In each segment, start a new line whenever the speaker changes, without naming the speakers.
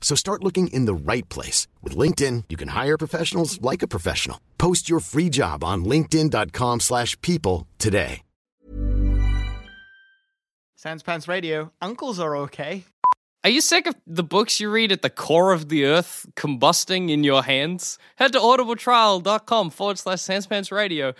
So start looking in the right place. With LinkedIn, you can hire professionals like a professional. Post your free job on linkedin.com slash people today.
Sans Pants Radio. Uncles are okay.
Are you sick of the books you read at the core of the earth combusting in your hands? Head to audibletrial.com forward slash Sanspants Radio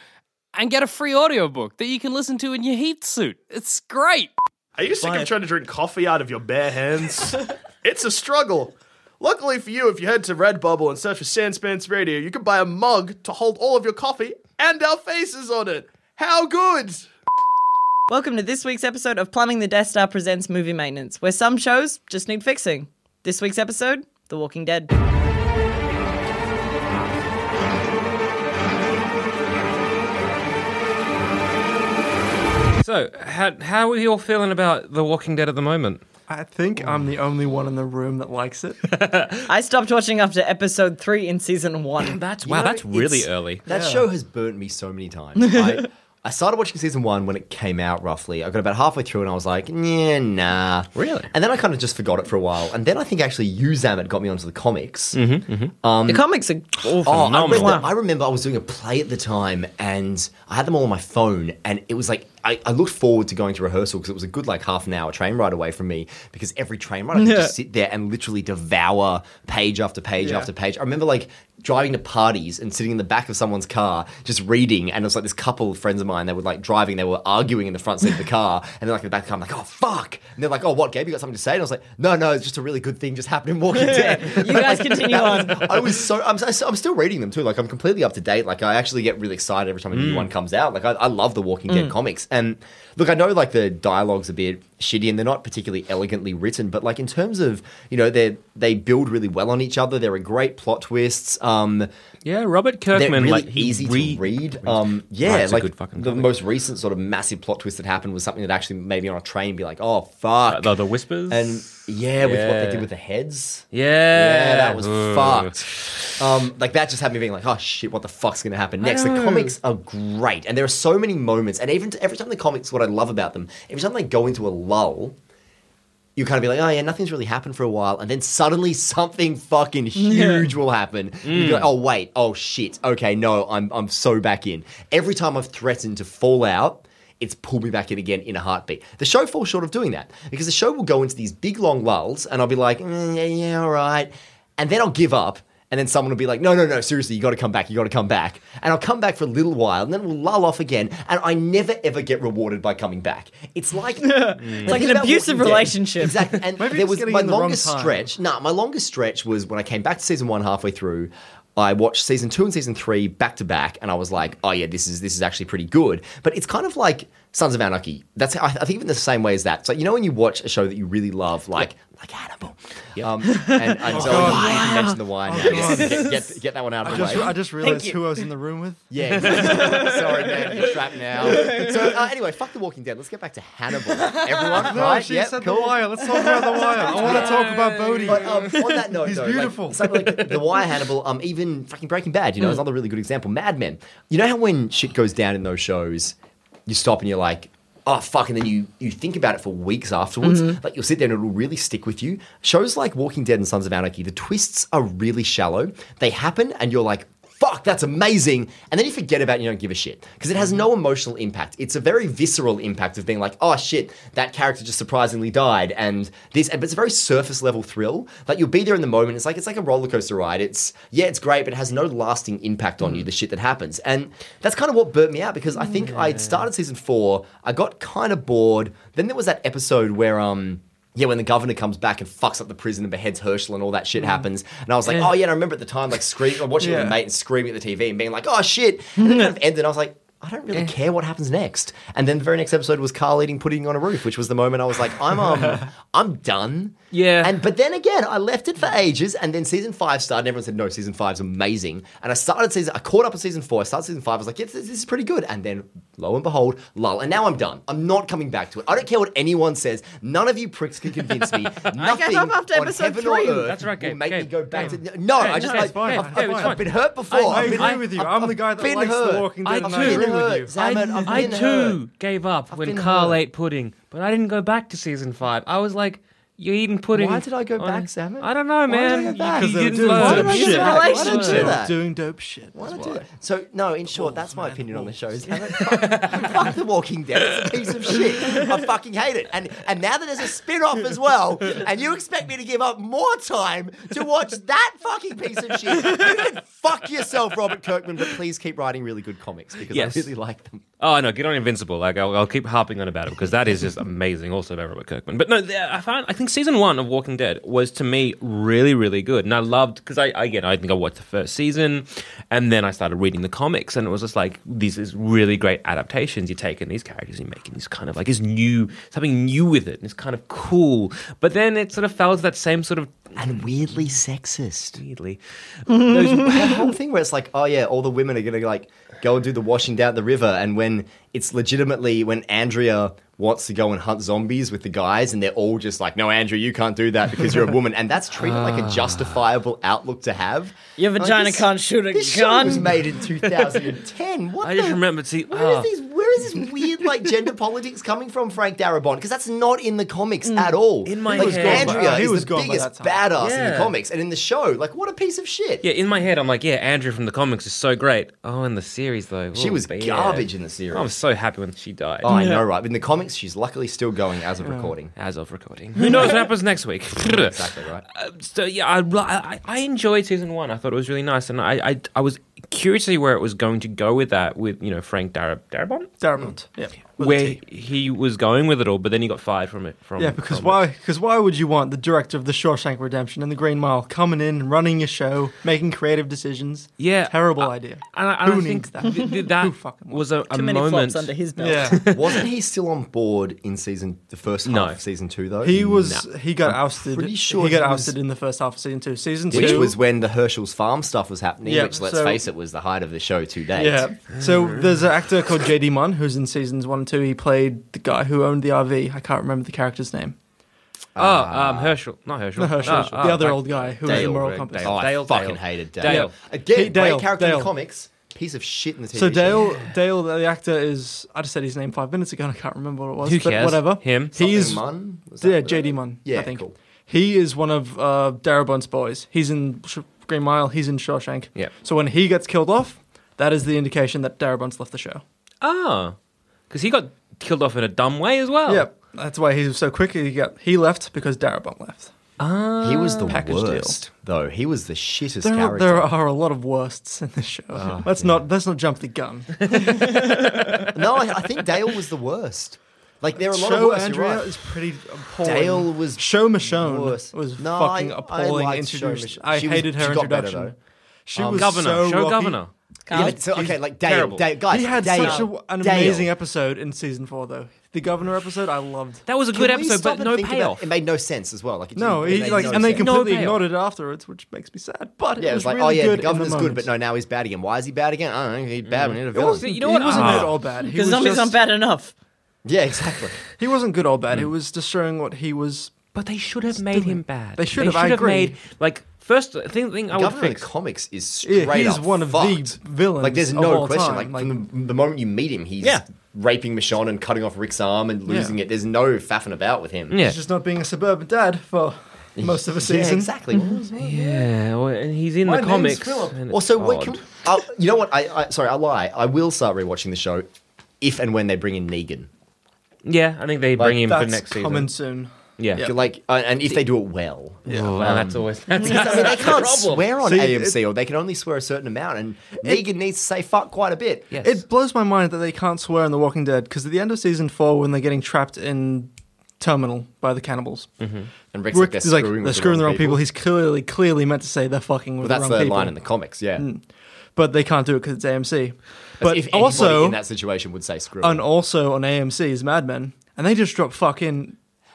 and get a free audiobook that you can listen to in your heat suit. It's great.
Are you sick of trying to drink coffee out of your bare hands? it's a struggle. Luckily for you, if you head to Redbubble and search for Sanspants Radio, you can buy a mug to hold all of your coffee and our faces on it. How good!
Welcome to this week's episode of Plumbing the Death Star Presents Movie Maintenance, where some shows just need fixing. This week's episode The Walking Dead.
So, how, how are you all feeling about The Walking Dead at the moment?
I think I'm the only one in the room that likes it.
I stopped watching after episode three in season one.
That's wow,
know,
that's really early.
That show has burnt me so many times. I, I started watching season one when it came out roughly. I got about halfway through and I was like, yeah, nah.
Really?
And then I kind of just forgot it for a while. And then I think actually you, Zamet, got me onto the comics. Mm-hmm, mm-hmm.
Um, the comics are awful.
Oh, I, read them- I remember I was doing a play at the time and I had them all on my phone and it was like I, I looked forward to going to rehearsal because it was a good like half an hour train ride away from me because every train ride I could just sit there and literally devour page after page
Yeah.
after page. I remember like driving to parties and sitting in the back of someone's car just reading and it was like this couple of friends of mine they were like driving they were arguing in the front seat of the car and then like in the back of the car I'm like oh fuck and they're like oh what Gabe you got something to say and I was like no no it's just a really good thing just happened in Walking Dead
You guys continue on.
I was so I'm, I'm still reading them too. Like I'm completely up to date. Like I actually get really excited every time a new mm. one comes out. Like I, I love the Walking Dead mm. comics. And look, I know like the dialogue's a bit shitty and they're not particularly elegantly written, but like in terms of you know they they build really well on each other. There are great plot twists. Um,
Yeah, Robert Kirkman,
really
like
easy
re-
to read. Um, yeah, like the most recent sort of massive plot twist that happened was something that actually made me on a train be like, oh fuck,
Uh, the, the whispers
and yeah, with what they
Yeah.
did with the heads.
yeah,
Yeah, that was
Ugh.
fucked. Um, like that just had me being like, oh shit, what the fuck's gonna happen next? The comics are great, and there are so many moments, and even every time the comics, what I love about them, every time they go into a lull. You kind of be like, oh yeah, nothing's really happened for a while, and then suddenly something fucking huge will happen. You go, oh wait, oh shit, okay, no, I'm I'm so back in. Every time I've threatened to fall out, it's pulled me back in again in a heartbeat. The show falls short of doing that because the show will go into these big long lulls, and I'll be like, mm, yeah, yeah, all right, and then I'll give up. And then someone will be like, no, no, no, seriously, you got to come back. You got to come back. And I'll come back for a little while, and then we'll lull off again. And I never ever get rewarded by coming back. It's like it's
like an abusive relationship.
Exactly. And
Maybe
there
it's
was
getting
my
in the wrong
longest stretch. Nah, my longest stretch was when I came back to season one halfway through. I watched season two and season three back to back, and I was like, "Oh yeah, this is this is actually pretty good." But it's kind of like Sons of Anarchy. That's I, I think in the same way as that. So you know when you watch a show that you really love, like like Hannibal, um, and, and so
God.
you mentioned the wine. now.
God.
Get, get, get that one out of
I
the
just,
way.
I just realized who I was in the room with.
Yeah, exactly. sorry, man, you're trapped now. So uh, anyway, fuck The Walking Dead. Let's get back to Hannibal. Everyone,
No,
right?
she
Yep,
said
cool.
The Wire. Let's talk about The Wire. I want to talk about Bodie.
But um, on that note,
He's
though, like,
beautiful.
something like The Wire, Hannibal, um, even fucking Breaking Bad, you know, is another really good example. Mad Men. You know how when shit goes down in those shows, you stop and you're like, oh fuck, and then you you think about it for weeks afterwards. Mm-hmm. Like you'll sit there and it'll really stick with you. Shows like Walking Dead and Sons of Anarchy, the twists are really shallow. They happen and you're like. Fuck, that's amazing. And then you forget about it and you don't give a shit. Because it has no emotional impact. It's a very visceral impact of being like, oh shit, that character just surprisingly died. And this, but it's a very surface level thrill. Like you'll be there in the moment. It's like, it's like a roller coaster ride. It's, yeah, it's great, but it has no lasting impact on you, the shit that happens. And that's kind of what burnt me out because I think I started season four, I got kind of bored. Then there was that episode where, um, yeah, when the governor comes back and fucks up the prison and beheads Hershel and all that shit happens. And I was like, oh, yeah, and I remember at the time, like, screaming, watching it with a mate and screaming at the TV and being like, oh, shit. And then it kind of ended. And I was like, I don't really care what happens next. And then the very next episode was Carl eating pudding on a roof, which was the moment I was like, I'm um, I'm done.
Yeah.
And but then again, I left it for ages, and then season five started. And everyone said, "No, season five's amazing." And I started season. I caught up on season four. I started season five. I was like, "Yes, this, this is pretty good." And then, lo and behold, lull. And now I'm done. I'm not coming back to it. I don't care what anyone says. None of you pricks can convince me. Nothing
up after
on
episode
heaven
three.
or earth
That's right,
will
Gabe,
make me go back
Gabe.
to. No, I just like
fine.
I've,
Gabe,
I've,
it's
I've
fine.
been hurt before.
I, I
I've been,
agree with you. I'm the guy that
been
likes
hurt.
The Walking Dead.
I
and
too-
I agree
hurt.
with you.
Sam, I've
I too
hurt.
gave up when Carl
hurt.
ate pudding, but I didn't go back to season five. I was like, "You're eating pudding."
Why did I go
on-
back, Sam?
I don't know,
Why did I
man.
go back?
You
Because they were
didn't
doing.
Why did I
dope shit.
back? Why did I do
They were
that?
Doing dope shit.
Why
That's
did I do
why.
that? So no, in short, that's my opinion on the shows. fuck, fuck The Walking Dead. It's a piece of shit. I fucking hate it. And and now that there's a spin-off as well, and you expect me to give up more time to watch that fucking piece of shit, you can fuck yourself, Robert Kirkman. But please keep writing really good comics because
Yes.
I really like them.
Oh, I know. Get on Invincible. Like I'll, I'll keep harping on about it because that is just amazing. Also by Robert Kirkman. But no, the- I find I think season one of Walking Dead was to me really, really good, and I loved because I again I think I watched the first season, and then I started reading the comics, and it was just like these is really great adaptations. You're taking these characters, you're making these kind of like this new something new with it, and it's kind of cool. But then it sort of fell to that same sort of
And weirdly sexist.
weirdly.
that whole thing where it's like, oh yeah, all the women are gonna like go and do the washing down the river, and when it's legitimately when Andrea wants to go and hunt zombies with the guys, and they're all just like, no, Andrea, you can't do that because you're a woman, and that's treated like a ah. justifiable outlook to have.
Your
Like,
vagina
this-
can't shoot a
This show
gun.
was made in 2010. What
I just
remember.
remembered. See,
Where is
oh.
these? Where is this weird like gender politics coming from, Frank Darabont? Because that's not in the comics at all.
In my
like,
head- He by-
Andrea
he
is
was
the
gone by
biggest
that
badass in
Yeah.
the comics, and in the show, like what a piece of shit.
Yeah, in my head, I'm like, yeah, Andrea from the comics is so great. Oh, in the series though,
She
oh,
was
but
garbage in the series.
I was so happy when she died.
Oh, I know, right? But in the comics, she's luckily still going as of recording.
As of recording, who knows what happens next week?
Exactly right.
Uh, so yeah, I, I I enjoyed season one. I thought it was really nice, and I I, I was curious to see where it was going to go with that. With you know Frank Darab- Darabont,
Darabont. Mm. Yeah. With a
where he was going with it all, but then he got fired from it. From
Yeah, because
from
why? Because why would you want the director of the Shawshank Redemption and the Green Mile coming in, running your show, making creative decisions?
Yeah,
terrible
uh,
idea.
And I, and
Who
I think
needs that?
th- th- that
Who fucking
was a, a
Too many
moment.
flops under his belt.
Yeah,
Wasn't he still on board in season the first half
No.
of season two though?
he was. He got ousted.
pretty sure
he got
was-
ousted in the first half of season two. Season
Which
two
was when the Hershel's farm stuff was happening,
Yeah,
which let's
so-
face it was the height of the show to date.
Yeah. So there's an actor called JD Munn who's in seasons one and two. He played the guy who owned the RV. I can't remember the character's name.
Oh, um, Hershel, not Hershel.
No, Hershel.
No,
the
oh,
other old guy who was
Dale,
in Moral
Greg,
Compass.
Dale.
Oh, I
Dale,
fucking
Dale.
hated Dale.
Dale.
Again,
Hey, Dale,
great character in
Dale.
the comics. Piece of shit in the TV
So
show.
Dale, Dale, the actor is. I just said his name five minutes ago, and I can't remember what it was.
Who
but
cares?
whatever.
Him.
He's
Something Munn?
Yeah, JD
was?
Munn.
Yeah,
I think
cool.
he is one of uh, Darabont's boys. He's in Green Mile. He's in Shawshank.
Yeah.
So when he gets killed off, that is the indication that Darabont's left the show.
Oh, because he got killed off in a dumb way as well.
Yep. That's why he was so quick. He got he left because Darabont left. Ah.
He was the
Package deal.
worst, though. He was the shittest
There are,
character.
there are a lot of worsts in this show. Ah, let's not let's not jump the gun.
No, I, I think Dale was the worst. Like there are a lot of
show
worse.
Andrea
you're right.
is pretty appalling.
Dale was
Show Michonne
worse.
was
No,
fucking
I- I
appalling.
liked Show
introduced.
Mich-
I
she was-
hated her
she got better,
introduction.
though.
She
Um,
was
Governor,
so
show
rocky.
governor.
Yeah, so okay, like Dale,
Terrible.
Dale, guys.
He had
Dale,
such a, an
Dale.
amazing episode in season four, though. The governor episode, I loved.
That was a
Can
good episode, but no
think about-
payoff.
It made no sense as well. Like it
No,
didn't- it
he like,
no
and they completely
No
ignored it afterwards, which makes me sad. But
Yeah,
it
it
was
was like,
really
oh yeah,
good
the
in
governor's good, but no, now he's bad again. Why is he bad again? I don't know. He's bad. We need a
It
villain.
wasn't,
You know what?
he wasn't
Ah.
good or bad. He
Because
was
zombies
just,
aren't bad enough.
Yeah, exactly.
He wasn't good or bad. He was just showing what he was.
But they should have made him bad.
They should have, I agree.
made like first thing thing I would
Governor in the
fix.
comics is
Yeah,
straight
he's
up
one of
fucked.
the villains.
Like, there's
of
no
all
question.
time.
Like, from the, the moment you meet him, he's
Yeah.
raping Michonne and cutting off Rick's arm and losing
Yeah.
it. There's no faffing about with him.
Yeah.
He's just not being a suburban dad for most of a
Yeah,
season.
exactly. What was that?
Yeah, well, and he's in
My
the
name's
comics.
Philip.
and it's
Also, wait, can,
odd.
I'll- uh, you know what? I, I sorry, I lie. I will start rewatching the show if and when they bring in Negan.
yeah, I think they bring him for
That's
next season.
coming soon.
Yeah,
Yeah.
Like, uh, and if they do it well.
Oh, and that's always that's,
Because, I mean, they can't
problem.
swear on
See,
AMC, or they can only swear a certain amount, and Negan needs to say fuck quite a bit.
Yes.
It blows my mind that they can't swear in The Walking Dead because at the end of season four, when they're getting trapped in Terminus by the cannibals,
And Rick's
Rick
like,
is
they're
like
screwing,
they're screwing the wrong people.
people.
He's clearly clearly meant to say they're fucking with
Well, that's
the wrong
the
people,
line in the comics, yeah.
but they can't do it because it's AMC. But
if
also,
in that situation would say screw
and
it.
also on AMC is Mad Men, and they just drop fuck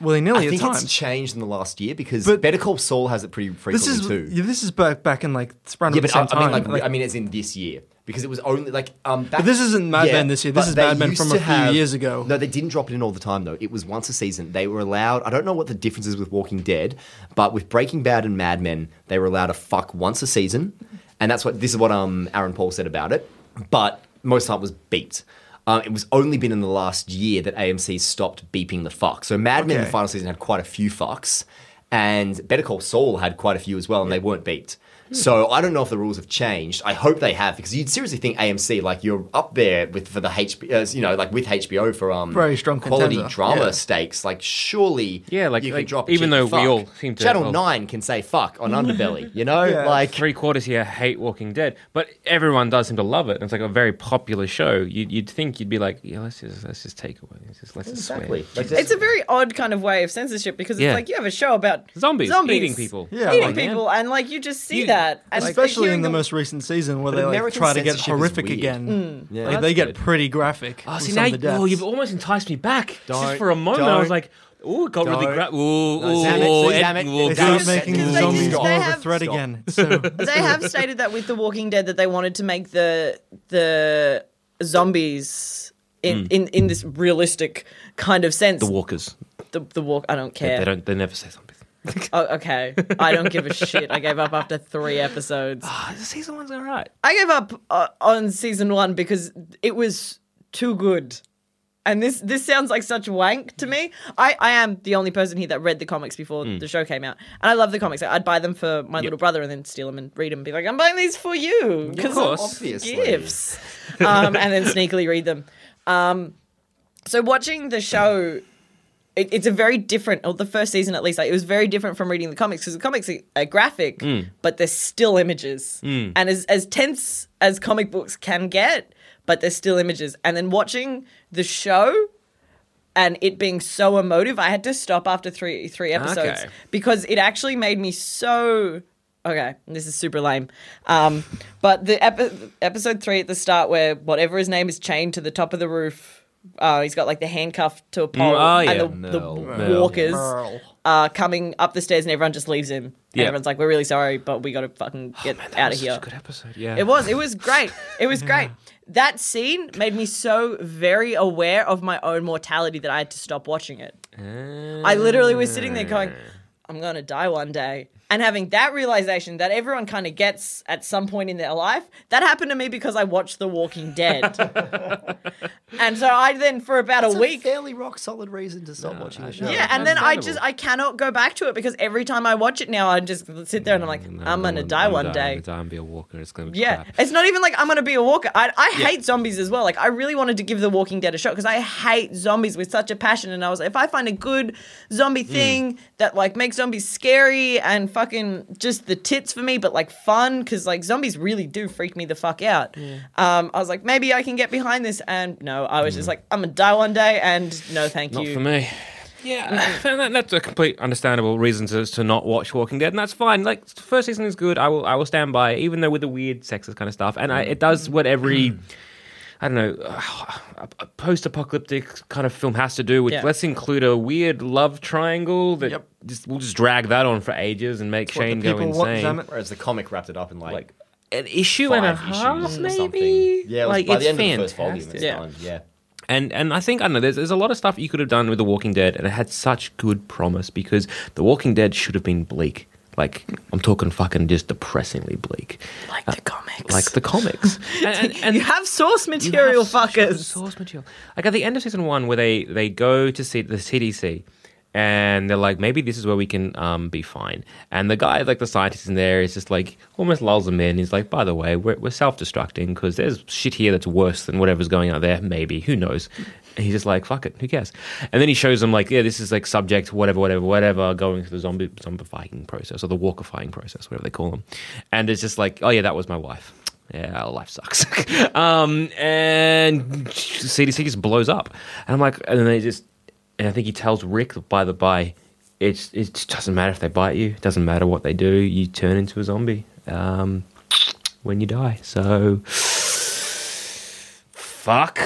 willy
I
nilly at
think
times.
it's changed in the last year because
But-
Better Call Saul has it pretty frequently
this is
too.
yeah, this is back back in like around
yeah,
the
but
same
I,
time.
I mean, like, I mean, it's in this year because it was only like um. Back,
But this isn't Mad Men this year. This
but
is
they
Mad Men
used
from
to
a few years ago.
No, they didn't drop it in all the time though. It was once a season. They were allowed. I don't know what the difference is with Walking Dead, but with Breaking Bad and Mad Men, they were allowed to fuck once a season, and that's what this is what um Aaron Paul said about it. But most of the time it was beeped. Um, it was only been in the last year that AMC stopped beeping the fuck. So Mad Men in the final season had quite a few fucks, and Better Call Saul had quite a few as well, and they weren't beeped. So I don't know if the rules have changed. I hope they have because you'd seriously think AMC like you're up there with for the HBO, uh, you know, like with HBO for um
Very strong
quality
contender,
drama
yeah.
stakes. Like surely,
Yeah, like-
you
like,
can drop
even
cheeky
though we all seem to-
Channel
well-
Nine can say fuck on Underbelly, you know,
Yeah.
like
three quarters here hate Walking Dead, but everyone does seem to love it. It's like a very popular show. You'd, you'd think you'd be like, yeah, let's just let's just take away, let's just let's just
exactly.
swear.
Like,
It's a very odd kind of way of censorship because it's
Yeah.
like you have a show about
Zombies,
zombies
eating people.
Yeah,
eating
like,
people, and like you just see
You-
that, and
especially in the
them-
most recent season where
But
they like
American
try to get
censorship is
horrific
weird.
again. Mm.
Yeah.
Like,
That's
they get
good.
pretty graphic.
Oh,
with
see
some
now,
of the
oh,
deaths.
you've almost enticed me back. Just
Don't-
for a moment, I was
don't.
like, oh, it got really
Don't.
gra- Ooh,
No,
ooh,
damn it,
ooh,
damn
Ed-
it.
ooh,
It's
Stop
Goose.
making
Because they
zombies
just-
more
they
of a
have-
threat
Stop.
again. So
they have stated that with The Walking Dead that they wanted to make the the zombies in, hmm. in, in this realistic kind of sense.
the walkers.
the, the walk. I don't
They,
care.
they don't. They never say zombies.
Oh, okay, I don't give a shit. I gave up after three episodes.
The season one's alright.
I gave up uh, on season one because it was too good. And this this sounds like such wank to me. I, I am the only person here that read the comics before the show came out, and I love the comics. I'd buy them for my little brother and then steal them and read them and be like, "I'm buying these for you because.
Obviously.
gifts," um, and then sneakily read them. Um, so watching the show, it, it's a very different. Or the first season, at least, like, it was very different from reading the comics because the comics are, are graphic, but they're still images, and as as tense as comic books can get, but they're still images. And then watching the show. And it being so emotive, I had to stop after three three episodes
Okay.
because it actually made me so okay. This is super lame, um, but the epi- episode three at the start where whatever his name is chained to the top of the roof. Uh, he's got like the handcuff to a pole,
oh, yeah.
and the, the
Merle.
Merle.
walkers
Merle.
are coming up the stairs, and everyone just leaves him. And
Yeah.
everyone's like, "We're really sorry, but we got to fucking get
Man,
out
was
of
such
here."
a good episode. Yeah,
It was. It was great. It was great. That scene made me so very aware of my own mortality that I had to stop watching it. I literally was sitting there going, I'm going to die one day. And having that realization that everyone kind of gets at some point in their life, that happened to me because I watched The Walking Dead. and so I then, for about
It's
a week,
fairly rock solid reason to stop watching the show.
yeah, and then I just I cannot go back to it because every time I watch it now, I just sit there and I'm like,
No,
I'm gonna
no,
die
I'm
one
dying,
day.
I'm gonna die and be a walker. It's gonna be
Yeah,
crap.
it's not even like I'm gonna be a walker. I, I hate zombies as well. Like I really wanted to give The Walking Dead a shot because I hate zombies with such a passion. And I was like, if I find a good zombie
Hmm.
thing that like makes zombies scary and fucking just the tits for me, but like fun because like zombies really do freak me the fuck out. Um, I was like, maybe I can get behind this, and no, I was just like, I'm gonna die one day, and no, thank.
Not
you.
for me. Yeah, and that, that's a complete understandable reason to, to not watch Walking Dead, and that's fine. Like first season is good. I will I will stand by, even though with the weird sexist kind of stuff, and I, it does what every. I don't know, a, a post-apocalyptic kind of film has to do. Which
Yeah.
let's include a weird love triangle that
Yep.
just we'll just drag that on for ages and make
what the
Shane go
people want,
insane.
it.
Whereas the comic wrapped it up in like,
Like an issue and a half, maybe.
Yeah, it was
like
by
it's
the end
fantastic.
of the first volume. It's
Yeah.
done. Yeah.
And and I think I don't know. There's, there's a lot of stuff you could have done with The Walking Dead, and it had such good promise because The Walking Dead should have been bleak. Like I'm talking fucking just depressingly bleak,
like the comics.
like the comics. and, and, and
you have source
you
material,
have such
fuckers.
Source material. Like at the end of season one, where they they go to see the CDC, and they're like, maybe this is where we can um, be fine. And the guy, like the scientist in there, is just like almost lulls them in. He's like, by the way, we're, we're self destructing because there's shit here that's worse than whatever's going on there. Maybe who knows? And he's just like, fuck it, who cares? And then he shows them like, yeah, this is like subject, whatever, whatever, whatever, going through the zombie zombifying process or the walkifying process, whatever they call them. And it's just like, oh yeah, that was my wife. Yeah, life sucks. um, and CDC just blows up, and I'm like, and then they just, and I think he tells Rick, by the by, it's it just doesn't matter if they bite you, it doesn't matter what they do, you turn into a zombie um, when you die. So, fuck.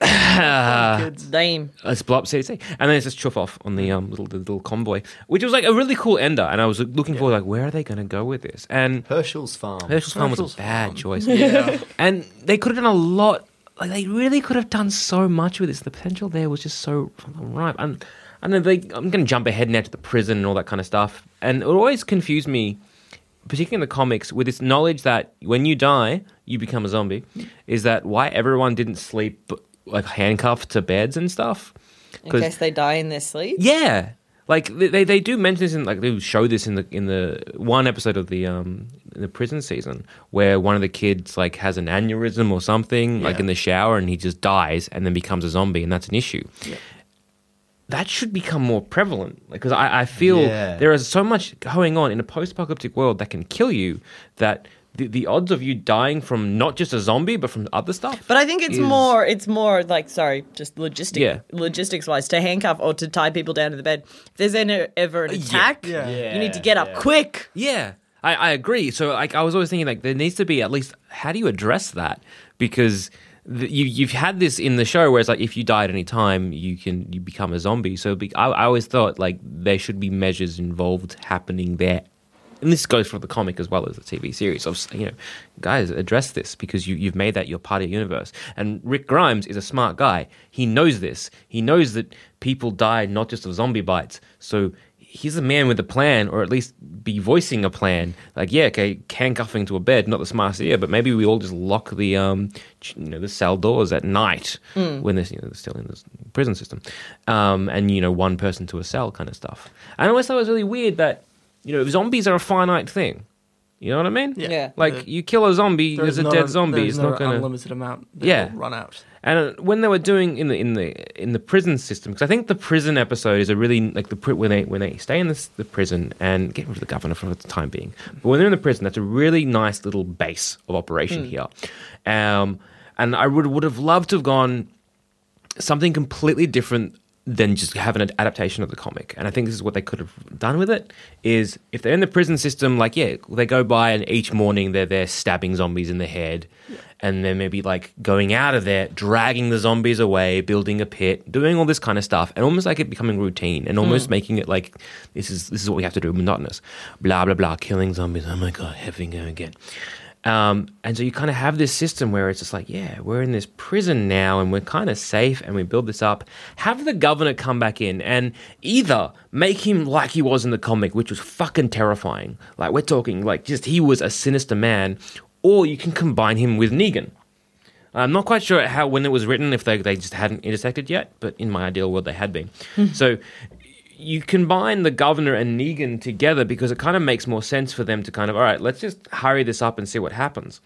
Damn.
Let's blow up CDC, and then it's just chuff off on the um, little the little convoy, which was like a really cool ender. And I was looking forward, like, where are they going to go with this? And
Hershel's farm.
Hershel's Farm was a bad choice. Yeah. and they could have done a lot. Like they really could have done so much with this. The potential there was just so ripe. And I know they. I'm going to jump ahead now to the prison and all that kind of stuff. And it always confused me, particularly in the comics, with this knowledge that when you die, you become a zombie. Is that why everyone didn't sleep like handcuffed to beds and stuff?
In case they die in their sleep.
Yeah, like they, they they do mention this in like they show this in the in the one episode of the um in the prison season where one of the kids like has an aneurysm or something like in the shower and he just dies and then becomes a zombie and that's an issue. That should become more prevalent because I, I feel
Yeah.
there is so much going on in a post-apocalyptic world that can kill you that the, the odds of you dying from not just a zombie but from other stuff.
But I think it's
is-
more it's more like sorry, just logistic
Yeah.
logistics wise to handcuff or to tie people down to the bed. If there's any, ever an uh, attack,
Yeah.
you need to get up quick.
Yeah, I, I agree. So like I was always thinking like there needs to be at least how do you address that because the, you you've had this in the show where it's like if you die at any time you can you become a zombie. So be, I, I always thought like there should be measures involved happening there. And this goes for the comic as well as the TV series. Of you know, guys, address this because you you've made that your part of your universe. And Rick Grimes is a smart guy. He knows this. He knows that people die not just of zombie bites. So he's a man with a plan, or at least be voicing a plan. Like, yeah, okay, handcuffing to a bed, not the smartest idea, but maybe we all just lock the um, you know, the cell doors at night when they're, you know, they're still in the prison system, um, and you know, one person to a cell kind of stuff. And I always thought it was really weird that you know, zombies are a finite thing. You know what I mean?
Yeah.
Yeah.
Like
The-
you kill a zombie, there's, a
not
dead zombie.
there's
It's
no
not gonna.
unlimited amount. That
Yeah.
run out.
And uh, when they were doing in the in the in the prison system, because I think the prison episode is a really like the when they when they stay in this, the prison and get rid of the governor for the time being. But when they're in the prison, that's a really nice little base of operation here. Um, and I would would have loved to have gone something completely different than just have an adaptation of the comic. And I think this is what they could have done with it is if they're in the prison system, like, yeah, they go by and each morning they're there stabbing zombies in the head. And then maybe like going out of there, dragging the zombies away, building a pit, doing all this kind of stuff, and almost like it becoming routine and almost mm. making it like this is this is what we have to do, monotonous. Blah blah blah, killing zombies. Oh my god, having go again. Um, and so you kind of have this system where it's just like, yeah, we're in this prison now and we're kind of safe and we build this up. Have the governor come back in and either make him like he was in the comic, which was fucking terrifying. Like, we're talking like just he was a sinister man, or you can combine him with Negan. I'm not quite sure how when it was written if they, they just hadn't intersected yet, but in my ideal world they had been. so you combine the governor and Negan together because it kind of makes more sense for them to kind of all right, let's just hurry this up and see what happens.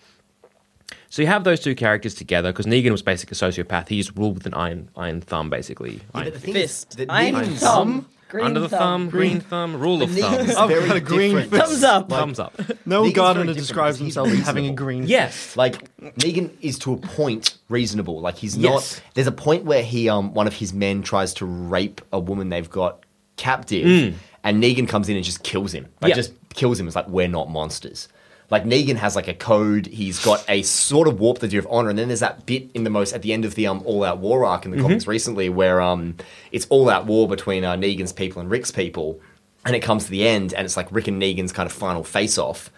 So you have those two characters together because Negan was basically a sociopath. He just ruled with an iron iron thumb, basically.
Yeah, but the
Fist.
is, that
Iron
Negan's-
thumb. Green
Under the thumb, green thumb, rule of
Negan's
thumbs.
I've got a green
different.
fist.
Thumbs up.
Thumbs up.
No
Negan's
gardener describes himself as having a
reasonable.
green.
Yes.
Like Negan is to a point reasonable. Like he's
Yes.
not. There's a point where he, um, one of his men tries to rape a woman they've got captive, and Negan comes in and just kills him. Like
Yeah.
just kills him. It's like we're not monsters. Like Negan has like a code. He's got a sort of warped idea of honor, and then there's that bit in the most at the end of the um All Out War arc in the comics recently where um it's all out war between uh, Negan's people and Rick's people, and it comes to the end, and it's like Rick and Negan's kind of final face off,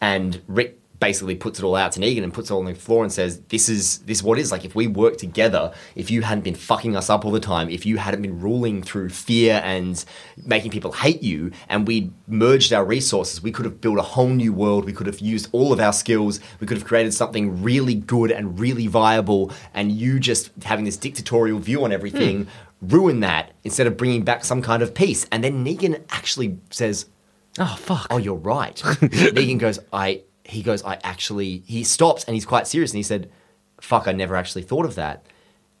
and Rick basically puts it all out to Negan and puts it all on the floor and says, "This is this is what it is. Like if we work together, if you hadn't been fucking us up all the time, if you hadn't been ruling through fear and making people hate you, and we merged our resources, we could have built a whole new world. We could have used all of our skills. We could have created something really good and really viable. And you just having this dictatorial view on everything." Hmm. Ruin that instead of bringing back some kind of peace. And then Negan actually says,
Oh fuck.
oh you're right negan goes i he goes i actually he stops and he's quite serious and he said fuck i never actually thought of that.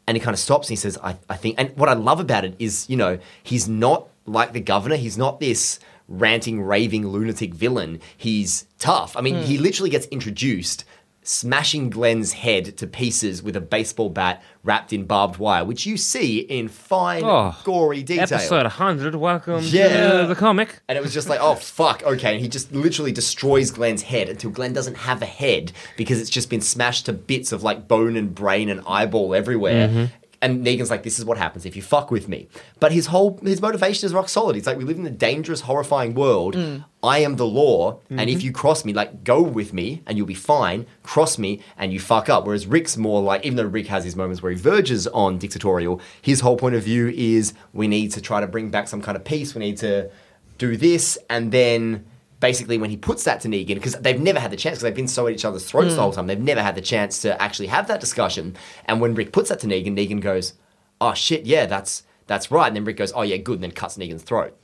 And he kind of stops and he says i, I think and what i love about it is you know he's not like the governor. He's not this ranting raving lunatic villain. He's tough. I mean hmm. he literally gets introduced smashing glenn's head to pieces with a baseball bat wrapped in barbed wire which you see in fine
Oh,
gory detail
Episode 100. Welcome
Yeah.
to the comic.
and it was just like, oh fuck, okay. And he just literally destroys Glenn's head until Glenn doesn't have a head because it's just been smashed to bits of like bone and brain and eyeball everywhere. Mm-hmm. And Negan's like, this is what happens if you fuck with me. But his whole his motivation is rock solid. He's like, we live in a dangerous, horrifying world. Mm. I am the law, and if mm-hmm. you cross me, like go with me and you'll be fine. Cross me and you fuck up. Whereas Rick's more like, even though Rick has his moments where he verges on dictatorial, his whole point of view is we need to try to bring back some kind of peace. We need to do this, and then basically when he puts that to Negan, because they've never had the chance, because they've been so at each other's throats the hmm. whole time, they've never had the chance to actually have that discussion. And when Rick puts that to Negan, Negan goes, "Oh shit, yeah, that's that's right." And then Rick goes, "Oh yeah, good," and then cuts Negan's throat.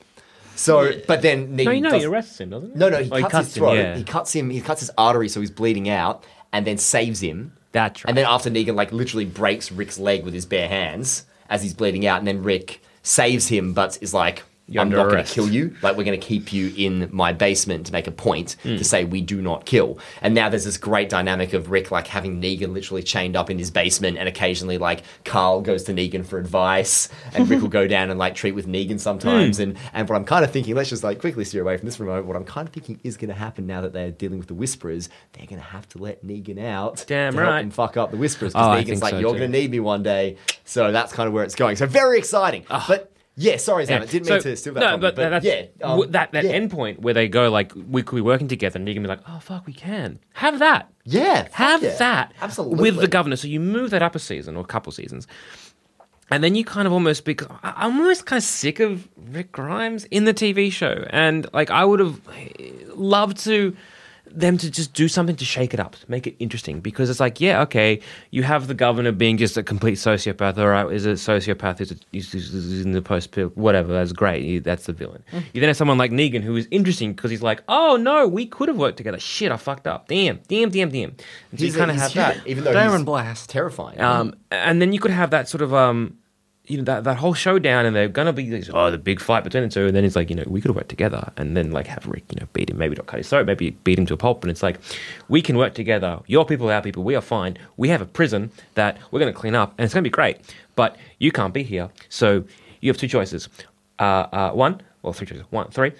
So, but then Negan
No, you know
does-
he arrests him, doesn't he?
no, no, he
Oh,
cuts, his
him, yeah.
He cuts him. He cuts his artery, so he's bleeding out, and then saves him.
That's right.
And then after Negan like literally breaks Rick's leg with his bare hands as he's bleeding out, and then Rick saves him, but is like,
You're
"I'm not going to kill you. Like we're going to keep you in my basement to make a point
Hmm.
to say we do not kill." And now there's this great dynamic of Rick like having Negan literally chained up in his basement, and occasionally like Carl goes to Negan for advice, and Rick will go down and like treat with Negan sometimes.
Hmm.
And and what I'm kind of thinking, let's just like quickly steer away from this for a moment. What I'm kind of thinking is going to happen now that they're dealing with the Whisperers, they're going to have to let Negan out.
Damn right.
them fuck up the Whisperers
Oh,
Negan's like,
so
you're going to need me one day. So that's kind of where it's going. So very exciting. But yeah, sorry, Sam, I didn't mean
So-
to steal that
no,
from
but,
you. But
that's,
yeah, um,
that that
yeah.
end point where they go like we could be working together, and you can be like, oh fuck, we can have that.
Yeah,
have
yeah.
that
Absolutely.
with the governor. So you move that up a season or a couple seasons, and then you kind of almost because I'm almost kind of sick of Rick Grimes in the TV show, and like I would have loved to them to just do something to shake it up, to make it interesting. Because it's like, yeah, okay, you have the governor being just a complete sociopath. All right, is a sociopath Is, a, who's, who's in the post pill, whatever. That's great. That's the villain. You then have someone like Negan who is interesting because he's like, oh no, we could have worked together. Shit, I fucked up. Damn, damn, damn, damn. And so you
He's-
kind of have that.
human, even though
Darren
he's
Blast.
terrifying.
Um, and then you could have that sort of um, you know, that, that whole showdown, and they're gonna be oh the big fight between the two, and then it's like you know we could have worked together, and then like have Rick you know beat him, maybe not cut his throat, maybe beat him to a pulp, and it's like we can work together. Your people, our people, we are fine. We have a prison that we're gonna clean up, and it's gonna be great. But you can't be here, so you have two choices. Uh, uh, one, well, three choices. One, three.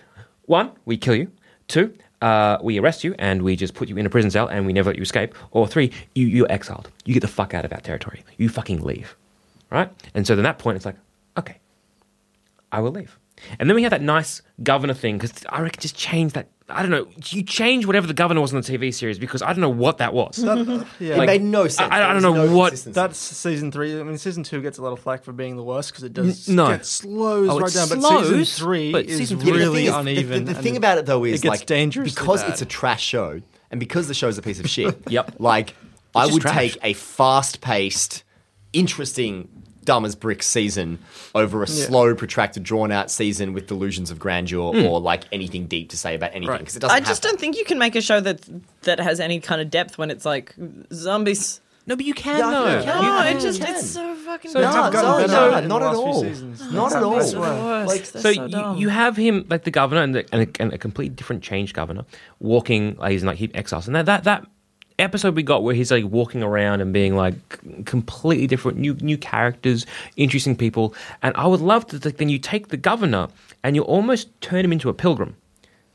One, we kill you. Two, uh, we arrest you and we just put you in a prison cell and we never let you escape. Or three, you, you're exiled. You get the fuck out of our territory. You fucking leave. Right? And so then that point, it's like, okay, I will leave. And then we have that nice governor thing because I reckon just change that. I don't know. You change whatever the governor was in the TV series because I don't know what that was.
That, uh, yeah,
it made no sense.
I- I
There
don't know
no
what-
that's season three. I mean, season two gets a lot of flack for being the worst because it does
N- no.
get slows
Oh, it
right down. But
slows,
season three
but
is
season
Yeah, the
really
is-
uneven.
The, the
and
thing about it though is
it gets
like
dangerously
because
bad.
it's a trash show, and because the show's a piece of shit.
Yep.
Like I would
trash.
take a fast-paced, interesting, dumb as bricks season over a slow, protracted, drawn-out season with delusions of grandeur
Hmm.
or like anything deep to say about anything
Right.
because it doesn't.
I just
have
don't think you can make a show that that has any kind of depth when it's like zombies.
no, but you can
Yeah,
though.
you can.
No,
Yeah,
it just
you
it's so fucking.
So
No,
have
no, no, not at all. Not at all. Like,
They're
so,
so
you,
dumb.
you have him like the governor and, the, and, a, and a completely different change governor walking like he's in like he exiles and that, that that episode we got where he's like walking around and being like completely different new new characters interesting people. And i would love to like, then you take the governor and you almost turn him into a pilgrim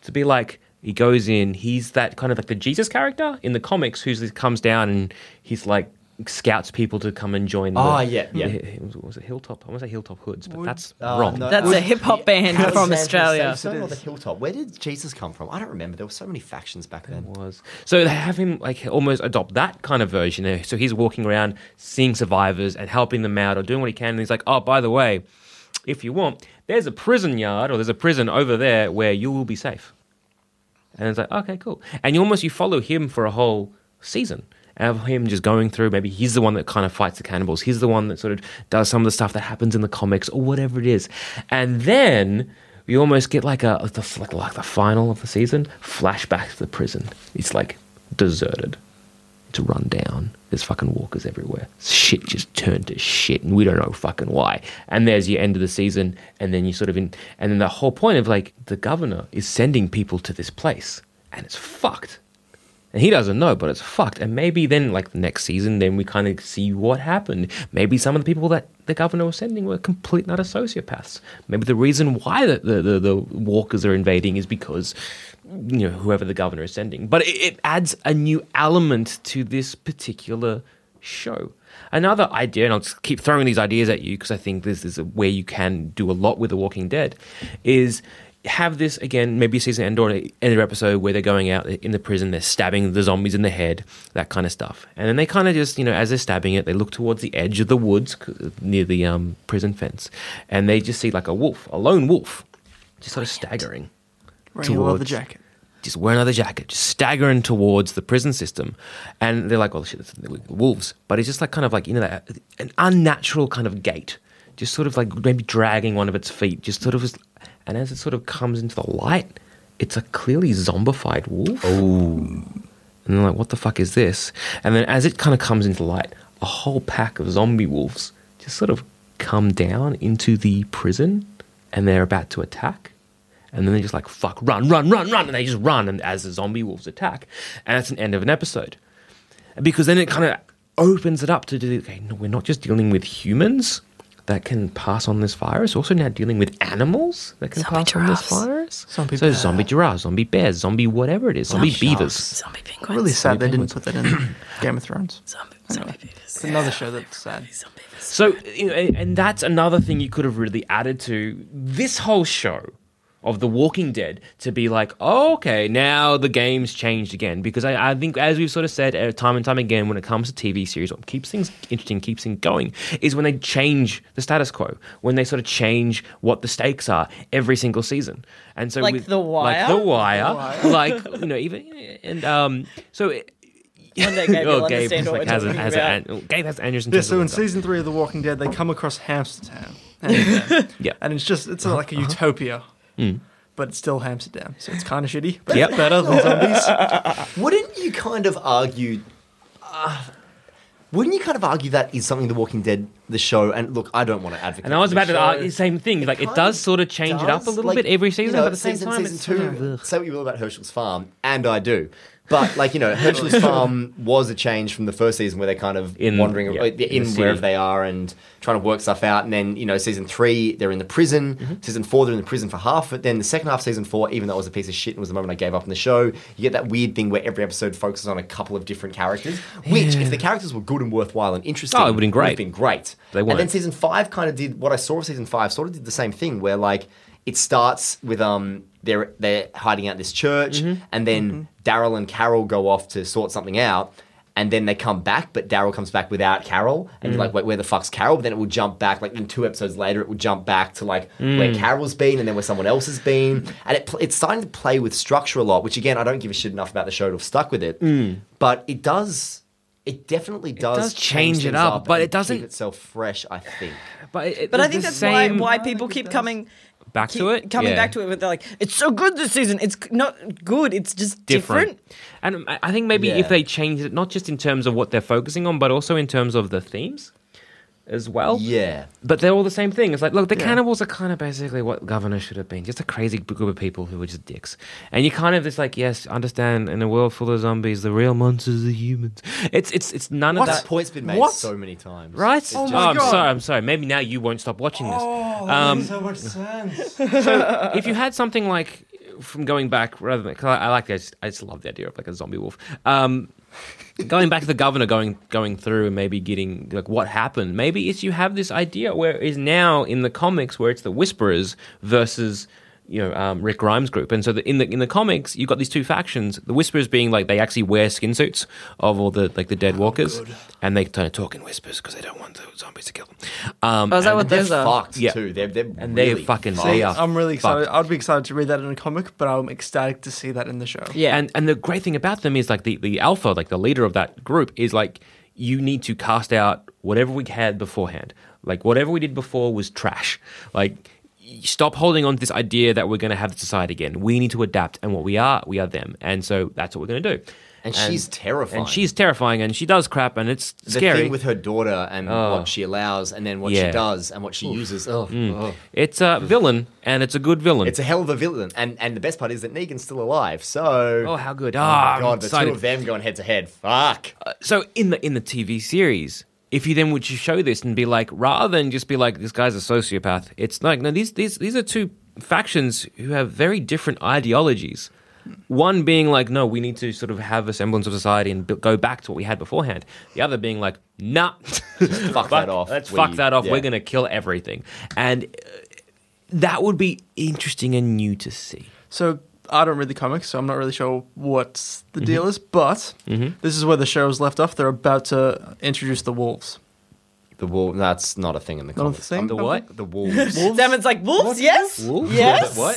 to be like he goes in he's that kind of like the jesus character in the comics who comes down and he's like scouts people to come and join.
Oh,
the,
yeah, yeah.
the- was, was it Hilltop? I want to say Hilltop Hoods, but that's
Uh,
wrong.
no,
That's
it was-
a hip hop band
House
from
Band
Australia.
So Zone the Hilltop. Where did Jesus come from? I don't remember. There were so many factions back then.
was. So they have him like almost adopt that kind of version. So he's walking around seeing survivors and helping them out or doing what he can. And he's like, oh, by the way, if you want, there's a prison yard or there's a prison over there where you will be safe. And it's like, okay, cool. And you almost you follow him for a whole season. Of him just going through, maybe he's the one that kind of fights the cannibals. He's the one that sort of does some of the stuff that happens in the comics or whatever it is. And then you almost get like a like, like the final of the season flashback to the prison. It's like deserted. It's run down. There's fucking walkers everywhere. Shit just turned to shit, and we don't know fucking why. And there's your end of the season, and then you sort of in, and then the whole point of like the governor is sending people to this place, and it's fucked. And he doesn't know, but it's fucked. And maybe then, like the next season, then we kind of see what happened. Maybe some of the people that the governor was sending were complete utter sociopaths. Maybe the reason why the, the, the, the walkers are invading is because, you know, whoever the governor is sending. But it, it adds a new element to this particular show. Another idea, and I'll just keep throwing these ideas at you because I think this is where you can do a lot with The Walking Dead, is have this again, maybe season end or an episode where they're going out in the prison, they're stabbing the zombies in the head, that kind of stuff. And then they kind of just, you know, as they're stabbing it, they look towards the edge of the woods near the um, prison fence, and they just see like a wolf, a lone wolf, just sort of staggering
Wearing
towards-
jacket.
just wear another jacket, just staggering towards the prison system. And they're like, "Oh shit, it's wolves. But it's just like kind of like, you know, that, an unnatural kind of gait, just sort of like maybe dragging one of its feet, just sort of, and as it sort of comes into the light, it's a clearly zombified wolf. Oh. And they're like, what the fuck is this? And then as it kind of comes into light, a whole pack of zombie wolves just sort of come down into the prison and they're about to attack. And then they're just like, fuck, run, run, run, run. And they just run and as the zombie wolves attack. And that's an end of an episode. Because then it kind of opens it up to do, okay, no, we're not just dealing with humans that can pass on this virus, also now dealing with animals that can
Zombie
pass on this virus.
Zombie
so
bear.
zombie giraffes, zombie bears, zombie whatever it is, zombie beavers.
Zombie penguins.
Really sad they
Zombie
didn't put that in Game of Thrones.
Zombie, zombie beavers.
It's another show that's sad.
Zombie.
So, you know, and and that's another thing you could have really added to this whole show of The Walking Dead to be like, oh, okay, now the game's changed again. Because I, I think, as we've sort of said uh, time and time again, when it comes to TV series, what keeps things interesting, keeps things going, is when they change the status quo, when they sort of change what the stakes are every single season. And so,
Like
with,
The Wire?
like
Wire?
The Wire, like you know, even and um, so. It,
One day Gabe will
oh, Gabe
understand
like, has, a, has
about.
a, Gabe has Anderson.
Yeah, so in season three of The Walking Dead, they come across Hamsterdam. Hamsterdam.
Yeah.
And it's just, it's like a utopia. But it's still Hamsterdam. So it's kind of shitty. But
Yep.
better than zombies.
Wouldn't you kind of argue? Uh, wouldn't you kind of argue that is something The Walking Dead, the show? And look, I don't want to advocate.
And I was about to argue the same thing. Like it does sort of change it up a little
like,
bit every
you
season,
know,
but at the same
season,
time,
season
it's
two.
sort of,
say what you will about Hershel's Farm, and I do. But like you know, Hershel's Farm was a change from the first season where they're kind of
In-
wandering
yeah, in the
in wherever they are and trying to work stuff out. And then you know, season three they're in the prison.
Mm-hmm.
Season four they're in the prison for half. But then the second half, season four, even though it was a piece of shit and was the moment I gave up on the show, you get that weird thing where every episode focuses on a couple of different characters. Which, if the characters were good and worthwhile and interesting,
Oh, it would've been great.
been great.
They
and then season five kind of did what I saw of season five. Sort of did the same thing where like it starts with um they're they're hiding out this church,
Mm-hmm.
and then Daryl and Carol go off to sort something out. And then they come back, but Daryl comes back without Carol, and
Mm.
you're like, "Wait, where the fuck's Carol?" But then it will jump back, like in two episodes later, it will jump back to like
Mm.
where Carol's been, and then where someone else has been, and it, it's starting to play with structure a lot. Which again, I don't give a shit enough about the show to have stuck with it, but it does. It definitely does,
does change it
things
up, but
and
it doesn't-
keep itself fresh. I think.
But, it,
But I think
the
that's why,
same-
why people keep coming
back to it.
coming
Yeah.
back to it. But they're like, it's so good this season. It's not good. It's just different.
different. And I- I think maybe
Yeah.
if they changed it, not just in terms of what they're focusing on, but also in terms of the themes as well.
Yeah.
But they're all the same thing. It's like, look, the
Yeah.
cannibals are kind of basically what Governor should have been. Just a crazy group of people who were just dicks. And you kind of just like, yes, understand, in a world full of zombies, the real monsters are humans. It's it's it's none of
That
that.
point's been made
What?
so many times.
Right?
It's
oh,
just-
my
I'm
God.
sorry. I'm sorry. Maybe now you won't stop watching this.
Oh, that
Um,
so much sense.
so if you had something like from going back rather than cause I, I like I just, I just love the idea of like a zombie wolf. Um, going back to the governor going going through and maybe getting like what happened. Maybe it's you have this idea where is now in the comics where it's the Whisperers versus you know um, Rick Grimes group, and so the, in the in the comics you've got these two factions. The Whisperers being like they actually wear skin suits of all the like the dead walkers, and they kind of talk in whispers because they don't want the zombies to kill them. Um,
Oh, is that what
They're
those are?
fucked
Yeah.
too. They're, they're
and they
really
fucking
fucked.
they are
I'm really excited.
fucked.
I'd be excited to read that in a comic, but I'm ecstatic to see that in the show.
Yeah.
And and the great thing about them is like the, the alpha, like the leader of that group, is like you need to cast out whatever we had beforehand. Like whatever we did before was trash. Like y- stop holding on to this idea that we're going to have the society again. We need to adapt, and what we are, we are them, and so that's what we're going to do.
And she's terrifying.
And she's terrifying, and she does crap, and it's
the
scary.
thing with her daughter and
Oh.
what she allows, and then what
Yeah.
she does and what she uses. Oh, oh.
it's a villain, and it's a good villain.
It's a hell of a villain, and and the best part is that Negan's still alive. So
oh, how good!
Oh
Ah,
my
I'm
god, the
excited.
two of them going head to head. Fuck.
so in the in the TV series, if you then would you show this and be like, rather than just be like, this guy's a sociopath, it's like, no, these these these are two factions who have very different ideologies. One being like, no, we need to sort of have a semblance of society and b- go back to what we had beforehand. The other being like, nah,
fuck that off.
Let's
We-
fuck that off.
yeah.
We're gonna kill everything, and uh, that would be interesting and new to see.
So I don't read the comics, so I'm not really sure what
Mm-hmm.
the deal is. But this is where the show's left off. They're about to introduce the wolves.
The wolf. That's not a thing in the
Not a
comics.
thing?
Um,
The what?
The wolves.
Damon's like, wolves, yes?
Wolves?
Yes?
What?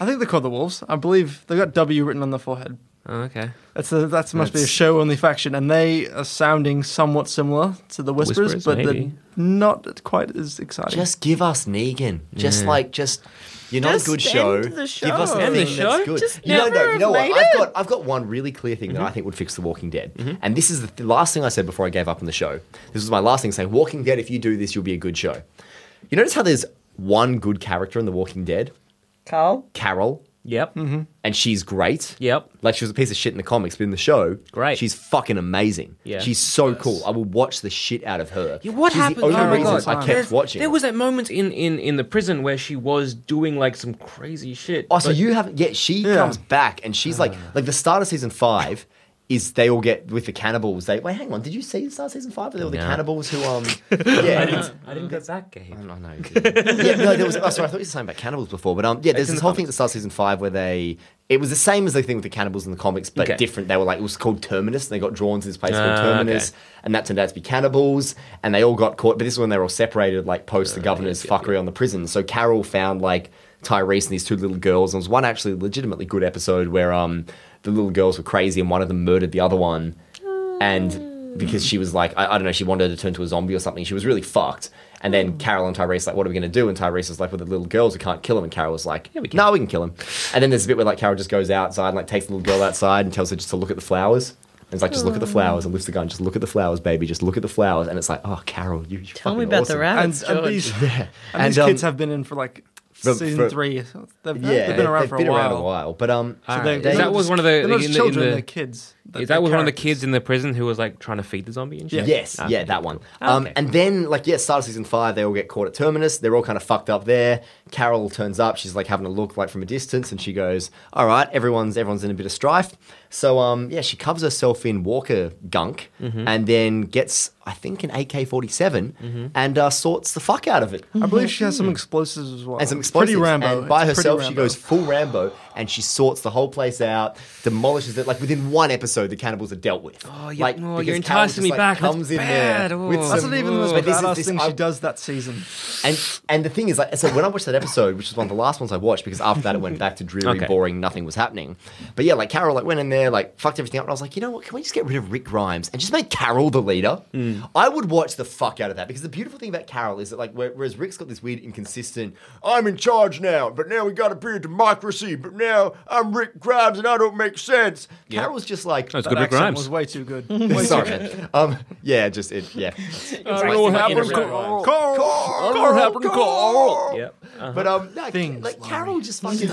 I think they're called the wolves. I believe they got W written on the forehead.
Oh, okay.
That's a, that must be a
That's-
show only faction, and they are sounding somewhat similar to the Whisperers,
Whisperers,
but
maybe.
they're not quite as exciting.
just give us Negan. Just like just. You're not
Just
a good show.
end the
Give us
show.
End the
thing that's good.
Just
you know,
never
no, you know what?
made
I've
it.
got I've got one really clear thing that I mm-hmm. think would fix The Walking Dead, mm-hmm. and this is the, th- last thing I said before I gave up on the show. This was my last thing saying, Walking Dead. If you do this, you'll be a good show. You notice how there's one good character in The Walking Dead,
Carl?
Carol,
Yep. Mm-hmm.
and she's great.
Yep.
Like she was a piece of shit in the comics, but in the show,
Great.
She's fucking amazing.
Yeah.
She's so cool. I will watch the shit out of her.
Yeah, what
She's
happened?
The only
oh my
reason
God.
I kept
There's-
watching.
There was that moment in, in, in the prison where she was doing like some crazy shit.
Oh, so you haven't? Yeah, she
Yeah.
comes back and she's like, ah. like the start of season five is they all get with the cannibals. They wait, hang on, did you see Star season five? They were the
No.
cannibals who um, yeah.
I didn't get that game.
I know. you didn't. yeah, no, there was. Oh, sorry, I thought you were saying about cannibals before, but um, yeah, there's this whole thing at the start season five where they. It was the same as the thing with the cannibals in the comics, but
Okay.
different. They were like it was called Terminus, and they got drawn to this place
Ah,
called Terminus,
okay.
and that turned out to be cannibals, and they all got caught. But this is when they were all separated, like post the governor's
Ah, yeah,
fuckery on the prison. So Carol found like Tyrese and these two little girls, and there was one actually legitimately good episode where um the little girls were crazy, and one of them murdered the other one, and because she was like, I, I don't know, she wanted to turn to a zombie or something. She was really fucked. And then Carol and Tyrese like, what are we going to do? And Tyrese is like, with the little girls, we can't kill him. And Carol was like, yeah,
we can.
no, we can kill him. And then there's a bit where like Carol just goes outside and like takes the little girl outside and tells her just to look at the flowers. And it's like, just look at the flowers and lifts the gun. Just look at the flowers, baby. Just look at the flowers. And it's like, oh, Carol, you, you're
Tell me
fucking
about
awesome.
the rabbits,
and, and
George.
these, and
And,
these
um,
kids have been in for like
for-
season
for-
three. They've,
Yeah,
they've been around
they've
for
been
a while.
around a while. But um,
All
they-
right.
they're
that was one of the. In
just
the- in
children,
the-
they're kids. They're-
that
they're
was one of the kids in the prison who was like trying to feed the zombie and shit?
Yes,
Okay.
yeah, that one. Um,
Okay.
And then, like, yeah, start of season five, they all get caught at Terminus. They're all kind of fucked up there. Carol turns up. She's like having a look, like from a distance, and she goes, "All right, everyone's everyone's in a bit of strife." So, um, yeah, she covers herself in Walker gunk,
Mm-hmm.
and then gets, I think, an AK forty seven, and uh, sorts the fuck out of it.
I believe she has some explosives as well.
And some explosives.
Pretty Rambo.
And by
It's pretty
herself, she goes full Rambo, and she sorts the whole place out, demolishes it. Like within one episode, the cannibals are dealt with.
Oh, you-
like,
oh,
because
you're enticing
just,
me
like,
back. That's
in
bad.
there
Oh.
with
That's not even the most
But this
badass
this-
thing
I-
she does that season.
and and the thing is, like, so when I watched that episode, which was one of the last ones I watched, because after that it went back to dreary,
Okay.
boring, nothing was happening. But yeah, like Carol, like went in there, like fucked everything up, and I was like, you know what? Can we just get rid of Rick Grimes and just make Carol the leader?
Hmm.
I would watch the fuck out of that because the beautiful thing about Carol is that like, whereas Rick's got this weird, inconsistent, I'm in charge now, but now we got to be a democracy, but now I'm Rick Grimes and I don't make sense.
Yeah.
Carol's just like,
That's
That
good Rick Grimes.
was way too good. Way
sorry,
too good.
um, yeah, just it, yeah.
I don't know what happened, Carl. I don't know what happened, Carl. Yep. Uh-huh.
But um, no,
Things,
like
Lori.
Carol just fucking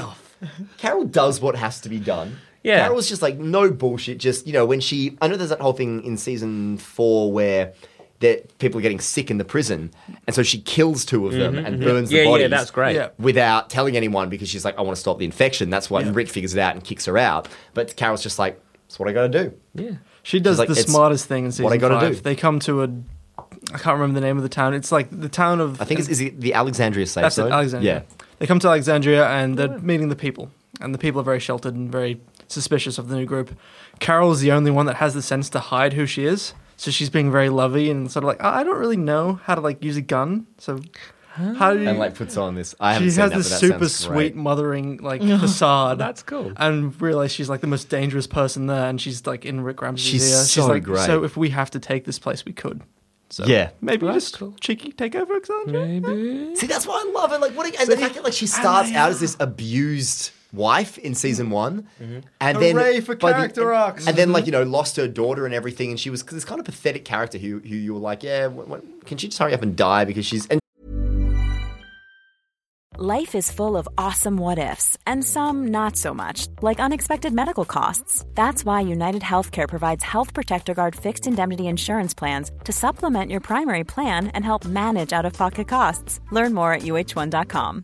Carol does what has to be done.
Yeah.
Carol's just like no bullshit. Just you know when she, I know there's that whole thing in season four where that people are getting sick in the prison, and so she kills two of them and burns
Mm-hmm, Yeah,
the bodies.
yeah, that's great.
Yeah.
Without telling anyone because she's like, I want to stop the infection. That's why
Yeah.
Rick figures it out and kicks her out. But Carol's just like. That's what I got to do.
Yeah.
She does
like,
the smartest thing in season
what I gotta
five.
do.
They come to a, I can't remember the name of the town. It's like the town of.
I think it's is it the Alexandria safe
That's
zone.
it, Alexandria.
Yeah.
They come to Alexandria and they're meeting the people, and the people are very sheltered and very suspicious of the new group. Carol's the only one that has the sense to hide who she is, so she's being very lovey and sort of like, I I don't really know how to like use a gun, so ah. how do you?
And like puts on this. I haven't
she has
that,
this super sweet mothering like facade.
That's cool.
And realize she's like the most dangerous person there, and she's like in Rick Grimes's
She's
ear.
so
she's like,
great.
So if we have to take this place, we could. So
Yeah.
maybe
That's
just
cool.
cheeky take over Alexandria.
Maybe.
See, that's why I love it. Like, what? A, and the fact that like she starts out as this uh, abused wife in season mm-hmm. one, mm-hmm. and then
for
by the-
character arcs.
and then like mm-hmm. you know lost her daughter and everything, and she was this kind of pathetic character who who you were like, yeah, what, what, can she just hurry up and die because she's and
Life is full of awesome what ifs, and some not so much, like unexpected medical costs. That's why United Healthcare provides Health Protector Guard fixed indemnity insurance plans to supplement your primary plan and help manage out of pocket costs. Learn more at uh1.com.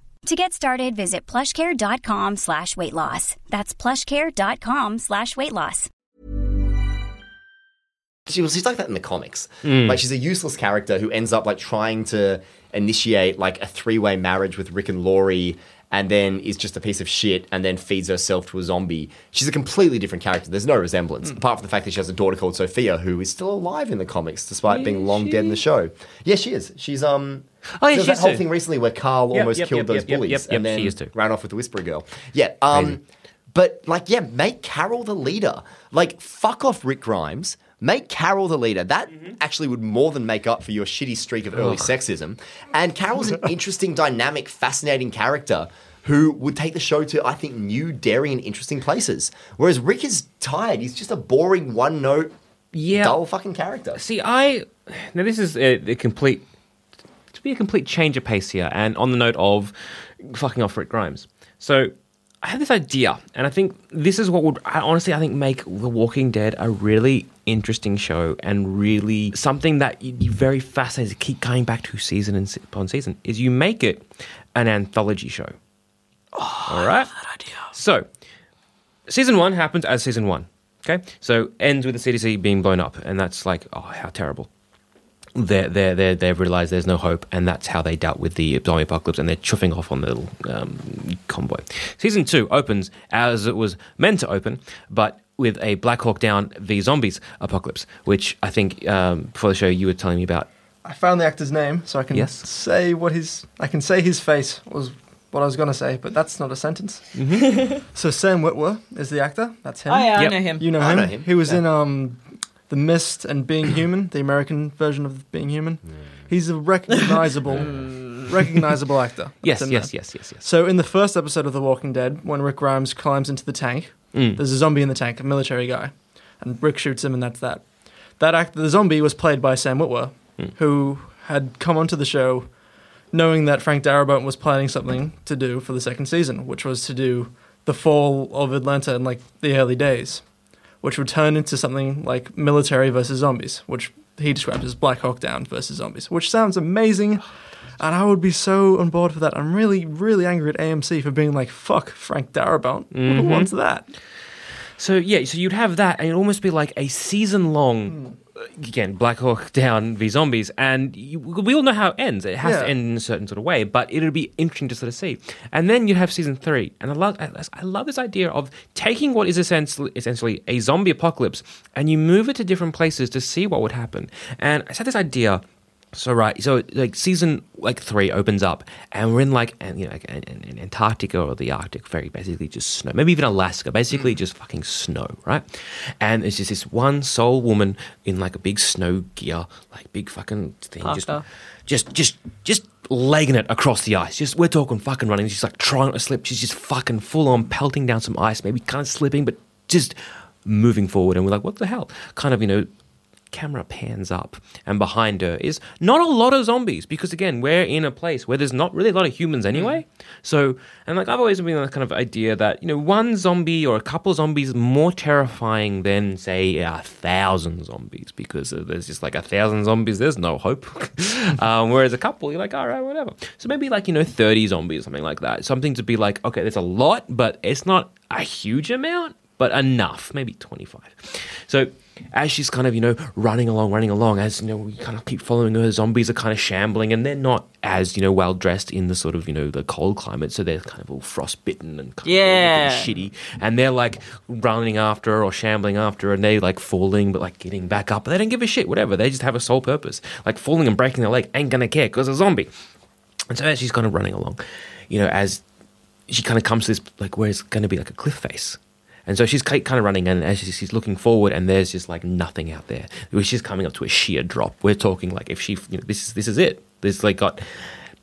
To get started, visit plushcare.com slash weight loss. That's plushcare.com slash weight loss.
she was she's like that in the comics. Hmm. Like she's a useless character who ends up like trying to initiate like a three way marriage with Rick and Lori. And then is just a piece of shit, and then feeds herself to a zombie. She's a completely different character. There's no resemblance, apart from the fact that she has a daughter called Sophia, who is still alive in the comics, despite being long dead in the show. Yeah, she is. She's um.
Oh, yeah,
there was
she
that
is
whole
too.
thing recently where Carl
Yep,
almost
yep,
killed
yep,
those bullies, and then
she is
ran off with the Whisperer Girl. Yeah. Um. But like, yeah, make Carol the leader. Like, fuck off Rick Grimes. Make Carol the leader. That mm-hmm. actually would more than make up for your shitty streak of early sexism. And Carol's an interesting, dynamic, fascinating character who would take the show to, I think, new, daring, and interesting places. Whereas Rick is tired. He's just a boring, one note,
Yeah.
dull fucking character.
See, I now this is a, a complete to be a complete change of pace here, and on the note of fucking off Rick Grimes. So I had this idea, and I think this is what would I, honestly I think make The Walking Dead a really interesting show and really something that you'd be very fascinated to keep coming back to season and upon season. Is you make it an anthology show. All right. So season one happens as season one. Okay, so ends with the CDC being blown up, and that's like, oh, how terrible. They they they they've realized there's no hope, and that's how they dealt with the zombie apocalypse, and they're chuffing off on the little um, convoy. Season two opens as it was meant to open, but with a Black Hawk Down v zombies apocalypse, which I think um, before the show you were telling me about.
I found the actor's name, so I can
Yes.
say what his. I can say his face was what I was going to say, but that's not a sentence. so Sam Witwer is the actor. That's him.
Oh yeah,
Yep.
I know him.
You know
I
him.
know him,
He was
yeah.
in um, The Mist and Being Human, the American version of Being Human. He's a recognizable, recognizable actor.
Yes, yes, yes, yes, yes.
So in the first episode of The Walking Dead, when Rick Grimes climbs into the tank,
Mm.
there's a zombie in the tank, a military guy, and Rick shoots him, and that's that. That actor, the zombie was played by Sam Witwer, who had come onto the show knowing that Frank Darabont was planning something to do for the second season, which was to do the fall of Atlanta in like the early days, which would turn into something like military versus zombies, which he described as Black Hawk Down versus zombies, which sounds amazing. And I would be so on board for that. I'm really, really angry at AMC for being like, fuck Frank Darabont. Who mm-hmm. wants that?
So yeah, so you'd have that, and it'd almost be like a season long. Hmm. Again, Black Hawk Down v Zombies, and you, we all know how it ends. It has
Yeah.
to end in a certain sort of way, but it'll be interesting to sort of see. And then you'd have season three, and I love, I, I love this idea of taking what is essentially, essentially a zombie apocalypse, and you move it to different places to see what would happen. And I had this idea So right, so like season like three opens up, and we're in like and you know like in, in Antarctica or the Arctic, very basically just snow. Maybe even Alaska, basically mm. just fucking snow, right? And it's just this one sole woman in like a big snow gear, like big fucking thing, just just just just legging it across the ice. Just we're talking fucking running. She's like trying to slip. She's just fucking full on pelting down some ice, maybe kind of slipping, but just moving forward. And we're like, what the hell? Kind of you know camera pans up and behind her is not a lot of zombies because again we're in a place where there's not really a lot of humans anyway. So and like i've always been on the kind of idea that you know one zombie or a couple zombies more terrifying than say a thousand zombies because uh, there's just like a thousand zombies there's no hope. Um, whereas a couple you're like all right whatever. So maybe like you know 30 zombies something like that something to be like okay there's a lot but it's not a huge amount but enough, maybe 25. So as she's kind of, you know, running along, running along, as, you know, we kind of keep following her, zombies are kind of shambling and they're not as, you know, well dressed in the sort of, you know, the cold climate. So they're kind of all frostbitten and kind
Yeah.
of shitty. And they're like running after her or shambling after her and they like falling, but like getting back up. But they don't give a shit, whatever. They just have a sole purpose. Like falling and breaking their leg ain't gonna care because a zombie. And so as she's kind of running along, you know, as she kind of comes to this like where it's going to be like a cliff face. And so she's kind of running, and as she's looking forward, and there's just like nothing out there. She's coming up to a sheer drop. We're talking like if she, you know, this is this is it. There's like got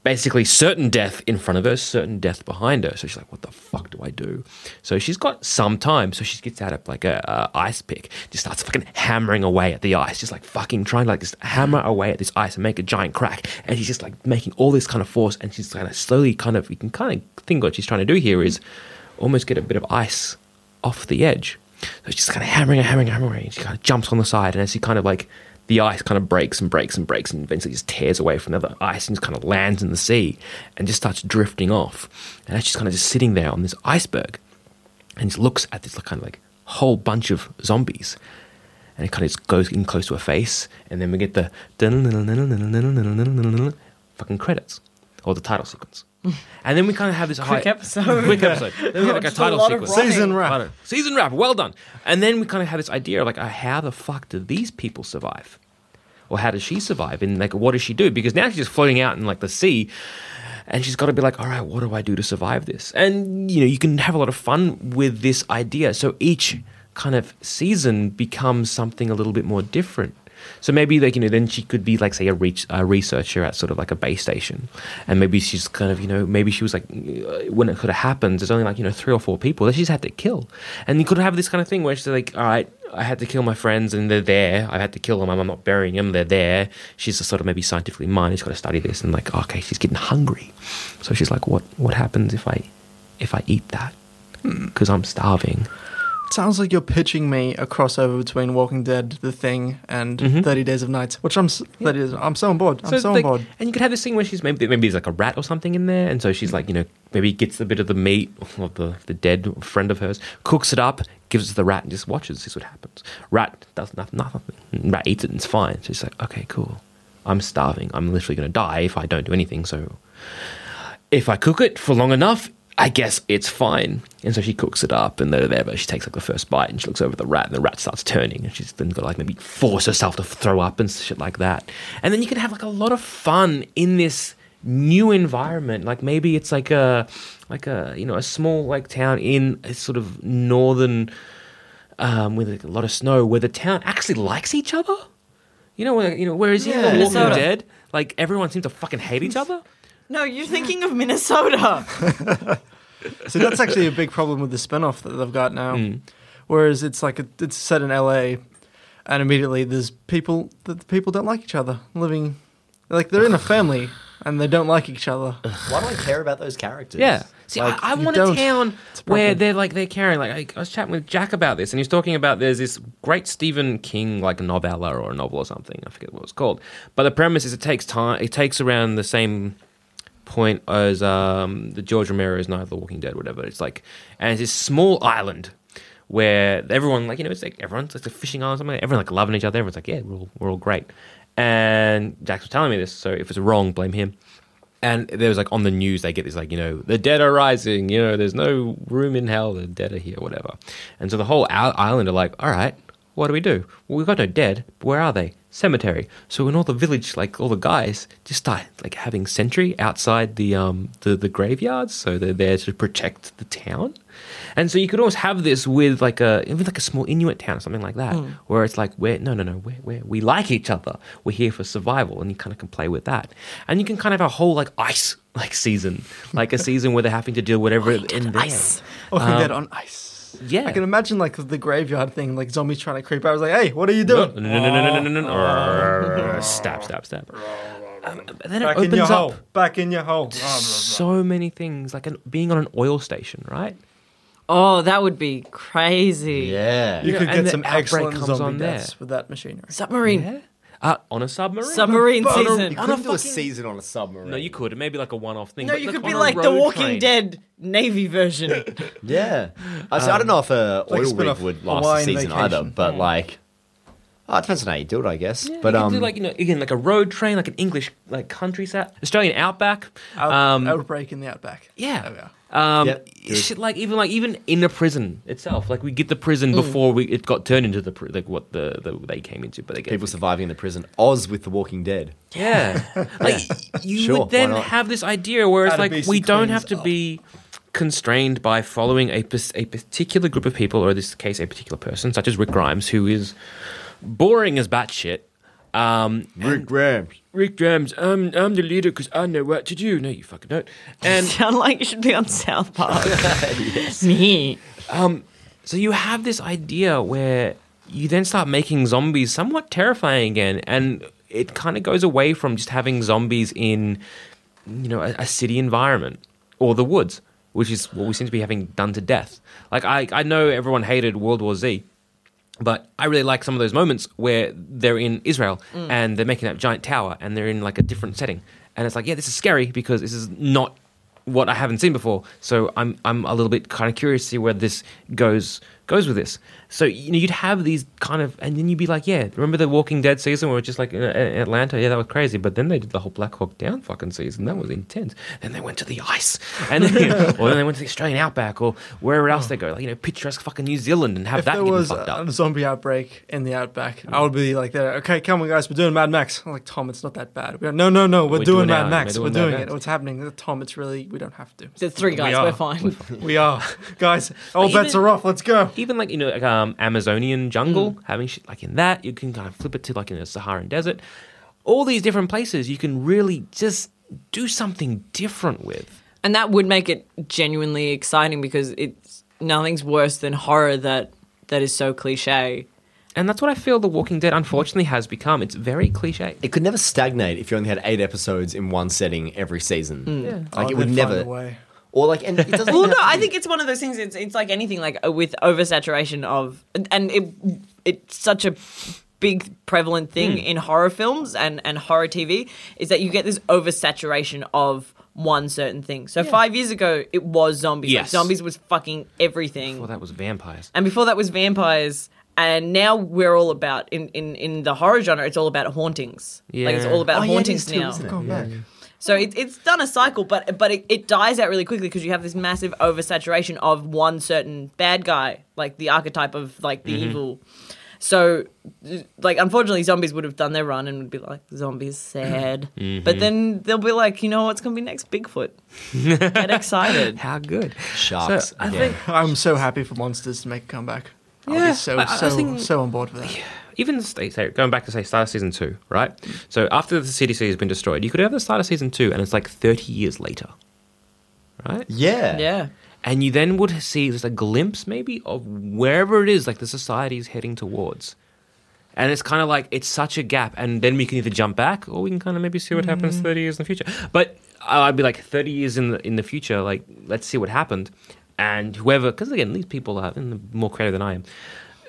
basically certain death in front of her, certain death behind her. So she's like, "What the fuck do I do?" So she's got some time. So she gets out of like a, a ice pick, just starts fucking hammering away at the ice, just like fucking trying to like just hammer away at this ice and make a giant crack. And she's just like making all this kind of force, and she's kind of slowly, kind of you can kind of think what she's trying to do here is almost get a bit of ice off the edge. So she's kind of hammering and hammering and hammering. And she kind of jumps on the side, and as she kind of like the ice kind of breaks and breaks and breaks, and eventually just tears away from the other ice and just kind of lands in the sea and just starts drifting off. And as she's kind of just sitting there on this iceberg, and just looks at this kind of like whole bunch of zombies, and it kind of just goes in close to her face, and then we get the fucking credits or the title sequence. And then we kind of have this
Quick
high-
episode.
quick episode. Then we get like a
Just a
title sequence.
running.
Season wrap.
Season wrap. Well done. And then we kind of have this idea of like, oh, how the fuck do these people survive? Or how does she survive? And like, what does she do? Because now she's just floating out in like the sea, and she's got to be like, all right, what do I do to survive this? And you know, you can have a lot of fun with this idea. So each kind of season becomes something a little bit more different. So maybe like you know, then she could be like say a, reach, a researcher at sort of like a base station, and maybe she's kind of you know maybe she was like uh, when it could have happened, there's only like you know three or four people that she's had to kill, and you could have this kind of thing where she's like, all right, I had to kill my friends and they're there. I had to kill them. I'm not burying them. They're there. She's just sort of maybe scientifically minded. She's got to study this and like, okay, she's getting hungry. So she's like, what what happens if I if I eat that? Because I'm starving.
Sounds like you're pitching me a crossover between Walking Dead, The Thing, and
Mhm.
30 Days of Nights, which I'm s 30 days, I'm so on board. I'm so, on
like-
board.
And you could have this thing where she's maybe maybe there's like a rat or something in there, and so she's like you know maybe gets a bit of the meat of the the dead friend of hers, cooks it up, gives it to the rat, and just watches. Sees what happens. Rat does nothing. nothing. Rat eats it and it's fine. She's like, okay, cool. I'm starving. I'm literally going to die if I don't do anything. So if I cook it for long enough, I guess it's fine. And so she cooks it up and whatever. She takes like the first bite and she looks over at the rat and the rat starts turning and she's then got like maybe force herself to throw up and shit like that. And then you can have like a lot of fun in this new environment. Like maybe it's like a like a you know a small like town in a sort of northern um, with like, a lot of snow where the town actually likes each other. You know, where, you know, whereas in The Walking Dead, like everyone seems to fucking hate each other.
No, you're thinking of Minnesota.
So that's actually a big problem with the spin-off that they've got now.
Mm.
Whereas it's like a, it's set in LA, and immediately there's people that the people don't like each other living, like they're in a family and they don't like each other.
Why do I care about those characters?
Yeah. See,
Like,
I, I want a town
a
where they're like they're carrying. Like I, I was chatting with Jack about this, and he was talking about there's this great Stephen King like novella or a novel or something. I forget what it's called. But the premise is it takes time. It takes around the same point as um, the George Romero's Night of the Walking Dead, whatever. It's like, and it's this small island where everyone like you know it's like everyone's like a fishing island, or something. Everyone like loving each other. Everyone's like, yeah, we're all, we're all great. And Jack was telling me this, so if it's wrong, blame him. And there was like on the news, they get this like, you know, the dead are rising, you know, there's no room in hell, the dead are here, whatever. And so the whole island are like, all right, what do we do? Well, we've got no dead. Where are they? Cemetery. So when all the village, like all the guys, just start like having sentry outside the um the, the graveyards, so they're there to protect the town. And so you could almost have this with like a even like a small Inuit town or something like that, where it's like we're no no no we're, we're, we like each other. We're here for survival, and you kind of can play with that. And you can kind of have a whole like ice like season, like a season where they're having to do whatever in there.
Ice.
Walking Dead on ice.
Yeah.
I can imagine like the graveyard thing, like zombies trying to creep out. I was like, hey, what are you doing?
no, no, no, no, no, no, no, no. Stab, stab, stab. Um, then
Back
it
in your
opens
hole.
up
Back in your hole.
so many things, like an, being on an oil station, right?
Oh, that would be crazy.
Yeah.
You
Yeah,
could
and
get some
outbreak
excellent
comes
zombie
on there.
deaths with that machinery.
Submarine.
Uh, on a submarine.
Submarine
You
season.
couldn't do a season on a submarine.
No, you could. Maybe like a one-off thing.
No,
but
you could
on
be
a
like the
road
Walking
train.
Dead Navy version.
Yeah. I, so I don't know if a
like
oil
spin-off
rig would last a
Hawaiian
season either,
vacation.
but like, oh, it depends on how you do it, I guess.
Yeah,
but
you could
um,
do like you know again like a road train, like an English like countryside, Australian outback.
Out,
um,
outbreak in the outback.
yeah.
There we are.
Um,
Yep,
shit like even like even in the prison itself, like we get the prison before we it got turned into the like what the, the they came into, but they get
people surviving in the prison. Oz with The Walking Dead.
Yeah. like you
Sure,
would then have this idea where it's
How to
like we don't have to
up.
be constrained by following a, a particular group of people, or in this case, a particular person, such as Rick Grimes, who is boring as batshit. Um, and-
Grimes.
Rick Grimes, I'm, I'm the leader because I know what to do. No, you fucking don't. And
Sound like you should be on South Park. yes. Me.
Um, So you have this idea where you then start making zombies somewhat terrifying again, and it kind of goes away from just having zombies in, you know, a, a city environment or the woods, which is what we seem to be having done to death. Like I, I know everyone hated World War Z. But I really like some of those moments where they're in Israel mm. and they're making that giant tower and they're in like a different setting. And it's like, yeah, this is scary because this is not what I haven't seen before. So I'm I'm a little bit kind of curious to see where this goes goes with this. So you know, you'd have these kind of, and then you'd be like, yeah, remember the Walking Dead season where it's just like in, in Atlanta? Yeah, that was crazy. But then they did the whole Black Hawk Down fucking season. That was intense. Then they went to the ice, and then, you know, or then they went to the Australian outback, or wherever else they go, like you know, picturesque fucking New Zealand, and have
If
that
there was
fucked up.
a zombie outbreak in the outback, I would be like, there, okay, come on, guys, we're doing Mad Max. I'm like, Tom, it's not that bad. We're, no, no, no, we're,
We're
doing,
doing
Mad
our-
Max.
we're
We're
doing
doing, it. What's happening? Tom, it's really, we don't have to.
The three guys,
are.
we're fine.
We are. guys, all bets
even-
are off. Let's go.
even like you know like uh, um Amazonian jungle having shit like in that you can kind of flip it to like in a Saharan desert. All these different places you can really just do something different with.
And that would make it genuinely exciting because it's nothing's worse than horror that that is so cliche.
and that's what I feel The Walking Dead unfortunately has become. It's very cliche.
It could never stagnate if you only had eight episodes in one setting every season.
Oh,
Like it
they'd
would
find
never.
A way.
Or like, and it doesn't.
Well, no, I think it's one of those things. It's it's like anything, like uh, with oversaturation of, and it it's such a big prevalent thing
Hmm.
in horror films and and horror TV is that you get this oversaturation of one certain thing. So five years ago, it was zombies. Like, zombies was fucking everything.
well that was vampires
and before that was vampires and now we're all about in, in, in the horror genre it's all about hauntings like it's all about
Oh, yeah, it
hauntings
is too,
now
isn't it?
Come back.
so it, it's done a cycle but but it, it dies out really quickly because you have this massive oversaturation of one certain bad guy like the archetype of like the mm-hmm. evil. So like unfortunately zombies would have done their run and would be like zombies sad. Mm-hmm. But then they'll be like you know what's going to be next? Bigfoot. Get excited.
How good.
Sharks
so I think
I'm so happy for monsters to make a comeback. I'll
Yeah,
be so,
I- I
so,
think-
so on board with that.
Even say, say going back to say start of season two right? So after the CDC has been destroyed you could have the start of season two and it's like 30 years later right?
Yeah.
yeah.
And you then would see just a glimpse maybe of wherever it is like the society is heading towards. And it's kind of like it's such a gap and then we can either jump back or we can kind of maybe see what happens mm. 30 years in the future. But i'd be like 30 years in the in the future like let's see what happened. And whoever because again these people are more creative than i am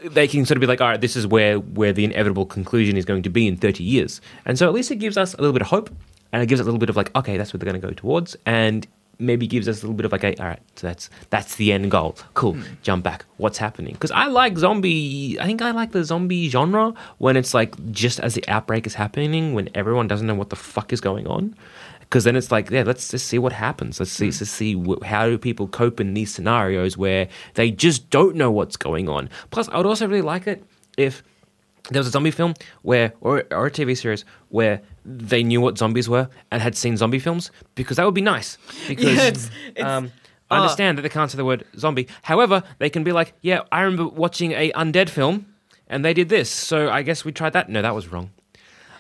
they can sort of be like, all right, this is where where the inevitable conclusion is going to be in 30 years. And so at least it gives us a little bit of hope and it gives us a little bit of like, okay, that's what they're going to go towards. And maybe gives us a little bit of like, a, all right, so that's that's the end goal. Cool, hmm. jump back. What's happening? Because I like zombie. I think I like the zombie genre when it's like just as the outbreak is happening, when everyone doesn't know what the fuck is going on. Because then it's like, yeah, let's just see what happens. Let's see, let's see how do people cope in these scenarios where they just don't know what's going on. Plus, I would also really like it if there was a zombie film where, or, or a TV series where they knew what zombies were and had seen zombie films, because that would be nice. Because
Yeah, it's- it's-
um, I understand that they can't say the word zombie. However, they can be like, yeah, I remember watching a undead film and they did this, so I guess we tried that. No, that was wrong.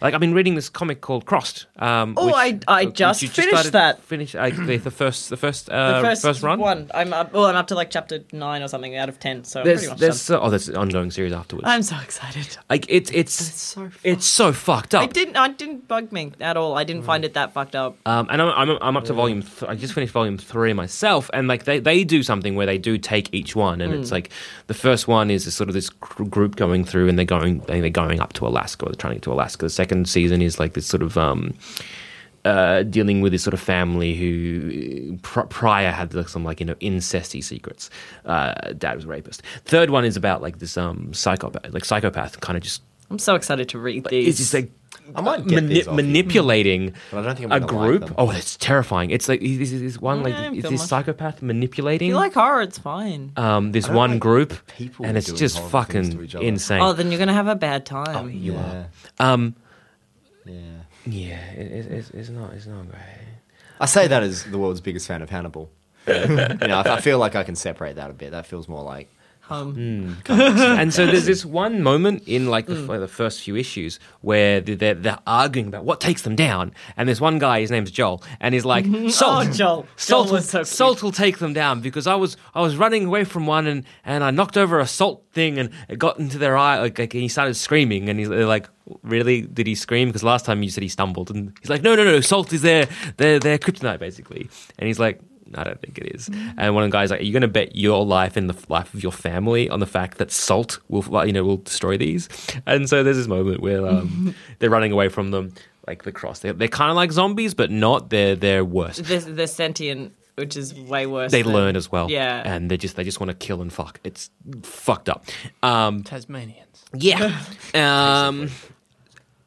Like I've been reading this comic called Crossed. Um,
Oh,
which-
I- I
which
just finished that.
Finished uh, the, the first, the first, uh,
the first,
first run.
one. I'm up, well, I'm up to like chapter nine or something out of ten. So
There's,
pretty much
there's uh, oh, there's an ongoing series afterwards.
I'm so excited.
like it's it's
so
it's so fucked up.
It didn't. It didn't bug me at all. I didn't find it that fucked up.
Um, and I'm, I'm, I'm up to volume. Th- I just finished volume three myself, and like they, they do something where they do take each one, and it's like the first one is sort of this gr- group going through, and they're going they're going up to Alaska, or they're trying to get to Alaska. The second season is like this sort of um, uh, dealing with this sort of family who pr- prior had like some like you know incesty secrets. Uh, dad was a rapist. Third one is about like this um psychopath, like psychopath, kind of just.
I'm so excited to read these.
It's just like
I might get
mani-
these
manipulating
But I don't think I'm
a
gonna like
group.
them.
oh, it's terrifying. It's like this is this one like
don't
is this
much.
psychopath
if
manipulating
you like horror, it's fine.
um this one
like
group,
people
and it's just
horrible things to
fucking insane.
oh, then you're gonna have a bad time.
you
yeah.
are. Um,
Yeah.
yeah, it, it, it's, it's not it's not great.
I say that as the world's biggest fan of Hannibal. you know, I I feel like I can separate that a bit. That feels more like
Um,
and so there's this one moment in like the, like, the first few issues where they're, they're, they're arguing about what takes them down, and there's one guy, his name's Joel, and he's like, "Salt,
Oh, Joel. Joel
salt, will,
so
salt will take them down because I was I was running away from one and, and I knocked over a salt thing and it got into their eye, like, and he started screaming, and he's they're like." Really? Did he scream? Because last time you said he stumbled, and he's like, "No, no, no! Salt is their their their kryptonite, basically." And he's like, I don't think it is. And one of the guys like, "Are you going to bet your life and the life of your family on the fact that salt will, you know, will destroy these?" And so there's this moment where um, they're running away from them, like the cross. They're, they're kind of like zombies, but not. They're they're worse.
they're, they're sentient, which is way worse.
They
than-
learn as well,
Yeah.
and they just they just want to kill and fuck. It's fucked up. Um,
Tasmanians.
yeah. Um,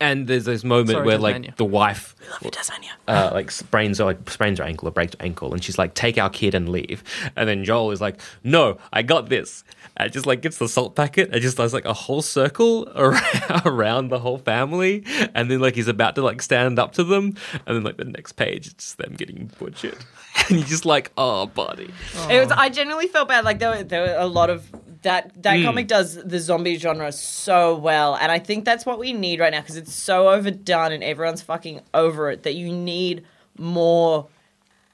and there's this moment
Sorry,
where
Tasmania.
like the wife
Love you, Tasmania.
uh, like sprains or like sprains her ankle or breaks her ankle, and she's like, "Take our kid and leave." And then Joel is like, "No, I got this." And just like gets the salt packet and just does like a whole circle around, around the whole family, and then like he's about to like stand up to them, and then like the next page it's them getting butchered, and you're just like, "Oh, buddy."
It was. I genuinely felt bad. Like there were, there were a lot of that. That
Mm.
comic does the zombie genre so well, and I think that's what we need right now because it's so overdone and everyone's fucking over it that you need more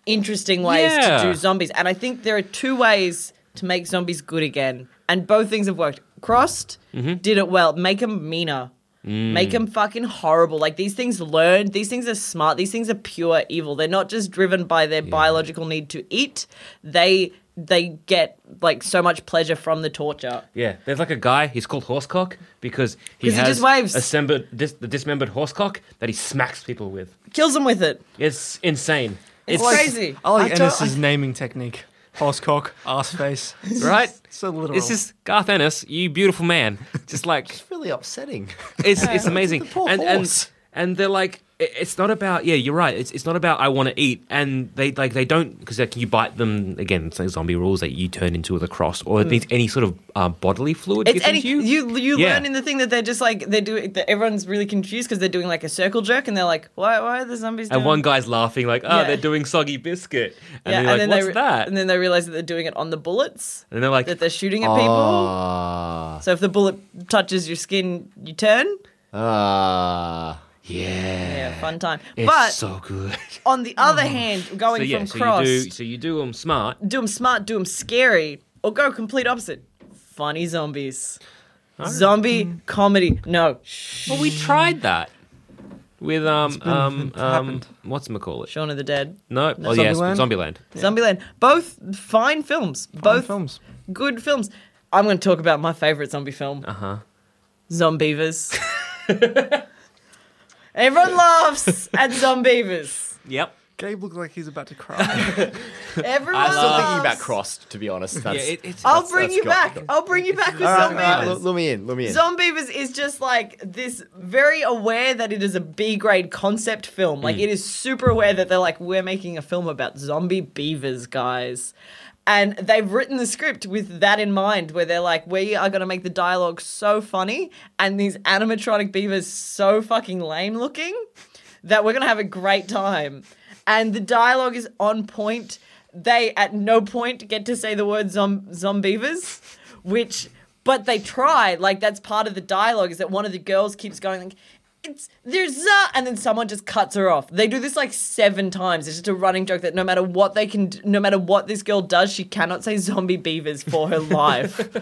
interesting ways
Yeah.
to do zombies. And I think there are two ways to make zombies good again, and both things have worked. Crossed
Mm-hmm.
did it well. Make them meaner.
Mm.
Make them fucking horrible. Like these things learn. These things are smart. These things are pure evil. They're not just driven by their biological need to eat. They they get like so much pleasure from the torture.
Yeah, there's like a guy. He's called Horsecock because he
'Cause he
has
just waves.
assembled dis- the dismembered horsecock that he smacks people with.
Kills them with it.
It's insane.
It's,
It's
crazy.
I like
I don't-
Ennis's naming technique. Horsecock, ass face.
right?
So literal.
It's just Garth Ennis, you beautiful man. Just like
it's really upsetting.
it's it's amazing.
The poor
and, and
horse.
and they're like it- it's not about yeah you're right it's, it's not about I want to eat and they like they don't because like you bite them again it's like zombie rules that you turn into the cross or any, any sort of uh, bodily fluid
It's any, you
you
you,
Yeah.
learn in the thing that they're just like they do. That everyone's really confused because they're doing like a circle jerk and they're like, why why are the zombies? Doing
and one guy's laughing like oh
Yeah.
they're doing soggy biscuit and
yeah,
they're like
then
what's
they re-
that
And then they realize that they're doing it on the bullets
and they're like
that they're shooting at people.
Ah.
So if the bullet touches your skin, you turn.
Ah.
Yeah
Yeah, fun time.
it's
but
so good
on the other hand, going
so yeah
from
so
cross,
you do so you do them smart
do them smart, do them scary, or go complete opposite. Funny zombies. Zombie comedy. No.
Well we tried that with um
been-
um um what's it call it
Shaun of the Dead.
no oh yes
Zombieland?
Zombieland
Zombieland. Both fine films. Both
films.
good films. I'm going to talk about my favorite zombie film.
uh huh
Zombeavers. Everyone laughs at Zombeavers.
yep
Gabe looks like he's about to cry.
Everyone
I'm still
laughs.
thinking about Crossed, to be honest. That's,
yeah it, it's
I'll
That's-
bring
that's
you
got-
back. I'll bring you back with
All right, all
Zombeavers.
right, lure- lure me in. Lure me in.
Zombeavers is just like this very aware that it is a B grade concept film.
Mm.
Like it is super aware that they're like, we're making a film about zombie beavers, guys. And they've written the script with that in mind, where they're like, we are going to make the dialogue so funny and these animatronic beavers so fucking lame looking that we're going to have a great time. And the dialogue is on point. They at no point get to say the word zom- zombeavers, which, but they try. Like, that's part of the dialogue is that one of the girls keeps going, like, it's there's a and then someone just cuts her off. They do this like seven times. It's just a running joke that no matter what they can, d- no matter what this girl does, she cannot say zombie beavers for her life.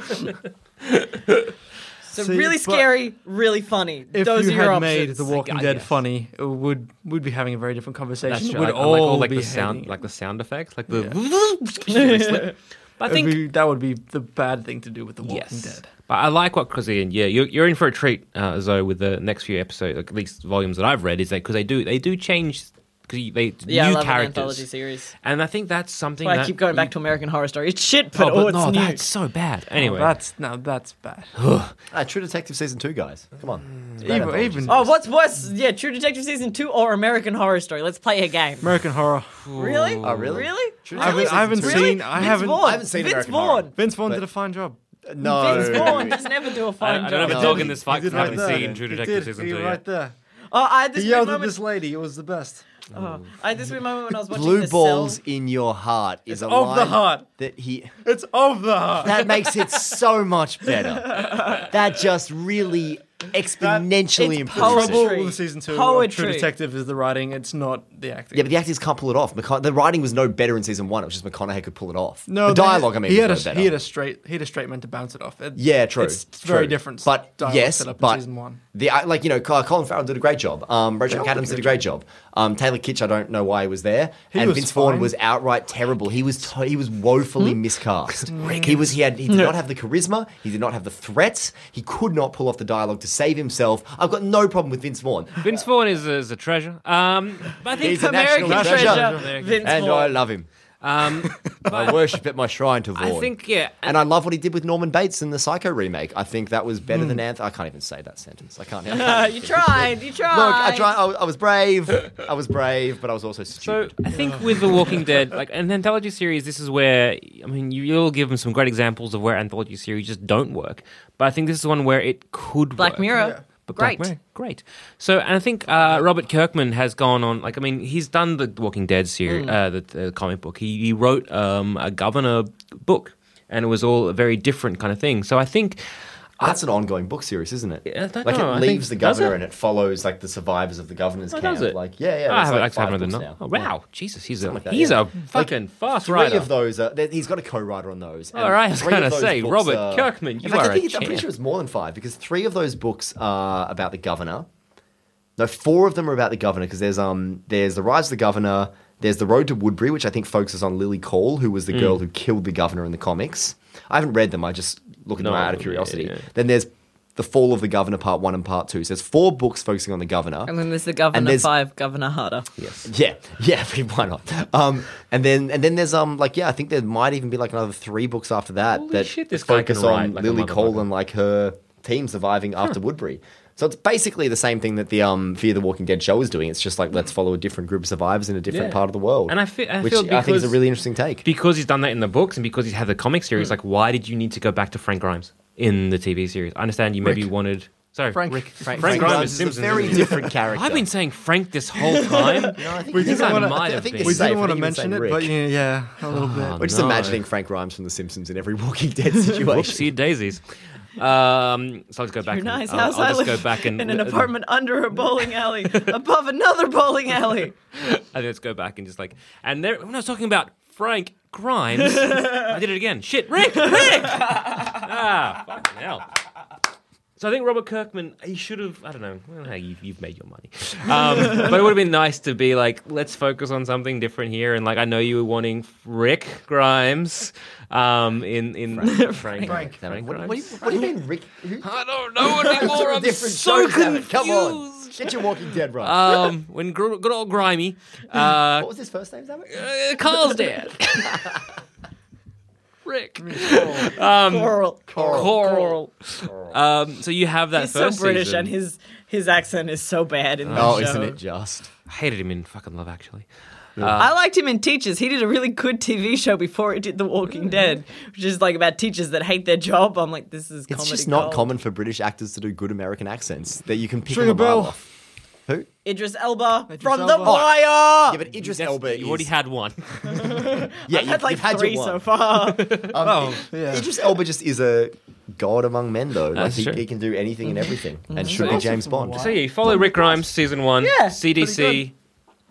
so
See,
really scary, really funny.
If
Those
you
are your
had made
options.
The Walking
uh,
Dead
guess.
funny, it would would be having a very different conversation.
That's true.
We'd
Like,
all,
like all like
be
the sound,
hating
like the sound effects, like the. But I think
be- that would be the bad thing to do with The Walking
yes.
Dead.
But I like what because yeah, you're, you're in for a treat, uh, Zoe, with the next few episodes, like, at least volumes that I've read, is that because they do they do change because they
yeah, I
new
love an anthology series.
and I think that's something.
Why
that
I keep going
you-
back to American Horror Story. It's shit, but
Oh,
oh, it's
no,
new.
that's so bad. Anyway,
Oh, that's no, that's bad.
Ah, True Detective season two, guys. Come on.
Even, even
Oh, what's worse? Yeah, True Detective season two or American Horror Story? Let's play a game.
American Horror.
Really?
Oh, really?
Really?
True
I haven't,
Detective
I haven't
season two.
Really?
seen. I
Vince
haven't.
Vaughn.
I haven't seen
Vince
American
Vaughn.
Horror.
Vince Vaughn did a fine job.
No.
Vince Vaughn just never do a
I,
fine
I
job.
don't have a dog in this fight because I haven't
right
seen
there.
True
He
Detective
did.
season
He
two
right
yet.
there.
Oh, I had this
He
weird
yelled at
moment.
this lady. It was the best.
Oh, I had this weird moment when I was watching
Blue
the
balls
Cell.
in your heart is a
of the
line
heart.
that he
It's of the heart.
that makes it so much better. That just really exponentially
It's
improves
poetry.
it.
Trouble with season two. Uh, of
Poetry.
True Detective is the writing. It's not the acting.
Yeah, but the actors can't pull it off. McCona- the writing was no better in season one. It was just McConaughey could pull it off.
no
the
they-
dialogue. I mean,
he had a
no better.
he had a straight he had a straight man to bounce it off. It-
Yeah, true.
It's very different.
But yes,
setup in
but
season one.
The like you know, Colin Farrell did a great job. Um, Rachel McAdams did a great job. Um, Taylor Kitsch, I don't know why he was there,
He
and
was
Vince Vaughn was outright terrible. He was to- he was woefully
Hmm?
miscast. he was he had he did not have the charisma. He did not have the threats. He could not pull off the dialogue to save himself. I've got no problem with Vince Vaughn.
Vince Vaughn is, a- is a treasure. Um, but I think
He's a
American
national
treasure,
treasure.
Vince
and
Vaughn.
I love him.
Um,
I worship at my shrine to Vaughn.
I think yeah,
And I love what he did with Norman Bates in the Psycho remake. I think that was better than Anth. I can't even say that sentence. I can't.
Uh, you tried. You tried.
Look, I tried. I, I was brave. I was brave, but I was also
So
stupid.
I think with The Walking Dead, like an anthology series, this is where I mean you, you'll give them some great examples of where anthology series just don't work. But I think this is one where it could work.
Black
work.
Mirror.
But Black
Great.
Mirror, great. So, and I think uh, Robert Kirkman has gone on. Like, I mean, he's done the Walking Dead series,
Hmm.
uh, the, the comic book. He, he wrote um, a Governor book, and it was all a very different kind of thing. So, I think
That's an ongoing book series, isn't it?
Yeah, I
like
know.
it leaves
think-
the governor and it follows like the survivors of the governor's
Oh,
camp.
does it?
Like yeah, yeah.
I haven't,
like five books now.
Oh, wow, Jesus, he's a
like that,
he's
yeah.
a fucking fast
Three
writer.
of those, are, he's got a co-writer on those.
All right, I was
going to
say Robert
are,
Kirkman. You
fact,
are
I think
a
I'm pretty sure it's more than five because three of those books are about the governor. No, four of them are about the governor because there's um there's the rise of the governor. There's the road to Woodbury, which I think focuses on Lilly Caul, who was the
Hmm.
girl who killed the governor in the comics. I haven't read them. I just look at them
No,
out of curiosity.
yeah.
Then there's the fall of the governor, part one and part two. So there's four books focusing on the governor.
And then there's the Governor
there's-
Five, Governor Harder.
Yes. Yeah. Yeah. Why not? Um, and then and then there's um like yeah, I think there might even be like another three books after that
Holy
that
shit, this
focus on
like
Lilly
Caul
and like her team surviving after Woodbury. So it's basically the same thing that the um, Fear the Walking Dead show is doing. It's just like let's follow a different group of survivors in a different
Yeah.
part of the world.
And I feel- I
which
feel
I think is a really interesting take.
because he's done that in the books and because he's had the comic series, like why did you need to go back to Frank Grimes in the TV series? I understand you maybe
Rick.
wanted sorry
Frank.
Rick,
Frank-
Frank, Grimes,
Grimes
is
is a very different character.
I've been saying Frank this whole time.
I think
We didn't wanna-
might
I
have
think
We didn't want to mention
saying
it, but yeah, yeah, a little bit.
We're just
no.
imagining Frank Grimes from The Simpsons in every Walking Dead situation.
Whoopsie daisies. Um, so let's go back.
Your
and-
nice
I'll,
house.
I'll just go back and
in an apartment under a bowling alley, above another bowling alley.
And let's go back and just like, and there, when I was talking about Frank Grimes, I did it again. Shit, Rick, Rick. ah, fucking hell. So I think Robert Kirkman, he should have. I don't know. Well, hey, you've, you've made your money, um, but it would have been nice to be like, let's focus on something different here. And like, I know you were wanting Rick Grimes um, in in Frank. Frank.
Damn it.
Frank
What, what, do you, what do you mean, Rick?
I don't know anymore. I'm so
shows,
confused.
Come on, get your Walking Dead right.
Um, when gr- good old Grimy, uh,
what was his first name, damn it?
uh, Carl's dad. Rick.
Coral.
Coral. Um, so you have that
He's so
first
British,
season.
and his his accent is so bad in the
Oh,
show.
isn't it just?
I hated him in fucking Love Actually.
I liked him in Teachers. He did a really good TV show before he did The Walking Dead, which is like about teachers that hate their job. I'm like, this is
It's
comedy
just not
gold.
common for British actors to do good American accents that you can pick
Ring
them
a
a
bell.
off. Who?
Idris Elba
Idris
from
Elba.
The Wire.
Yeah, but Idris
That's-
Elba
You already had one.
Yeah,
I've had like
you've had
three
your
so
one.
far.
Um,
yeah.
Idris Elba just is a god among men, though. Like
That's
he,
true.
he can do anything and everything,
Mm-hmm.
and should be James Bond.
So yeah, you follow Rick Grimes season one,
Yeah,
CDC.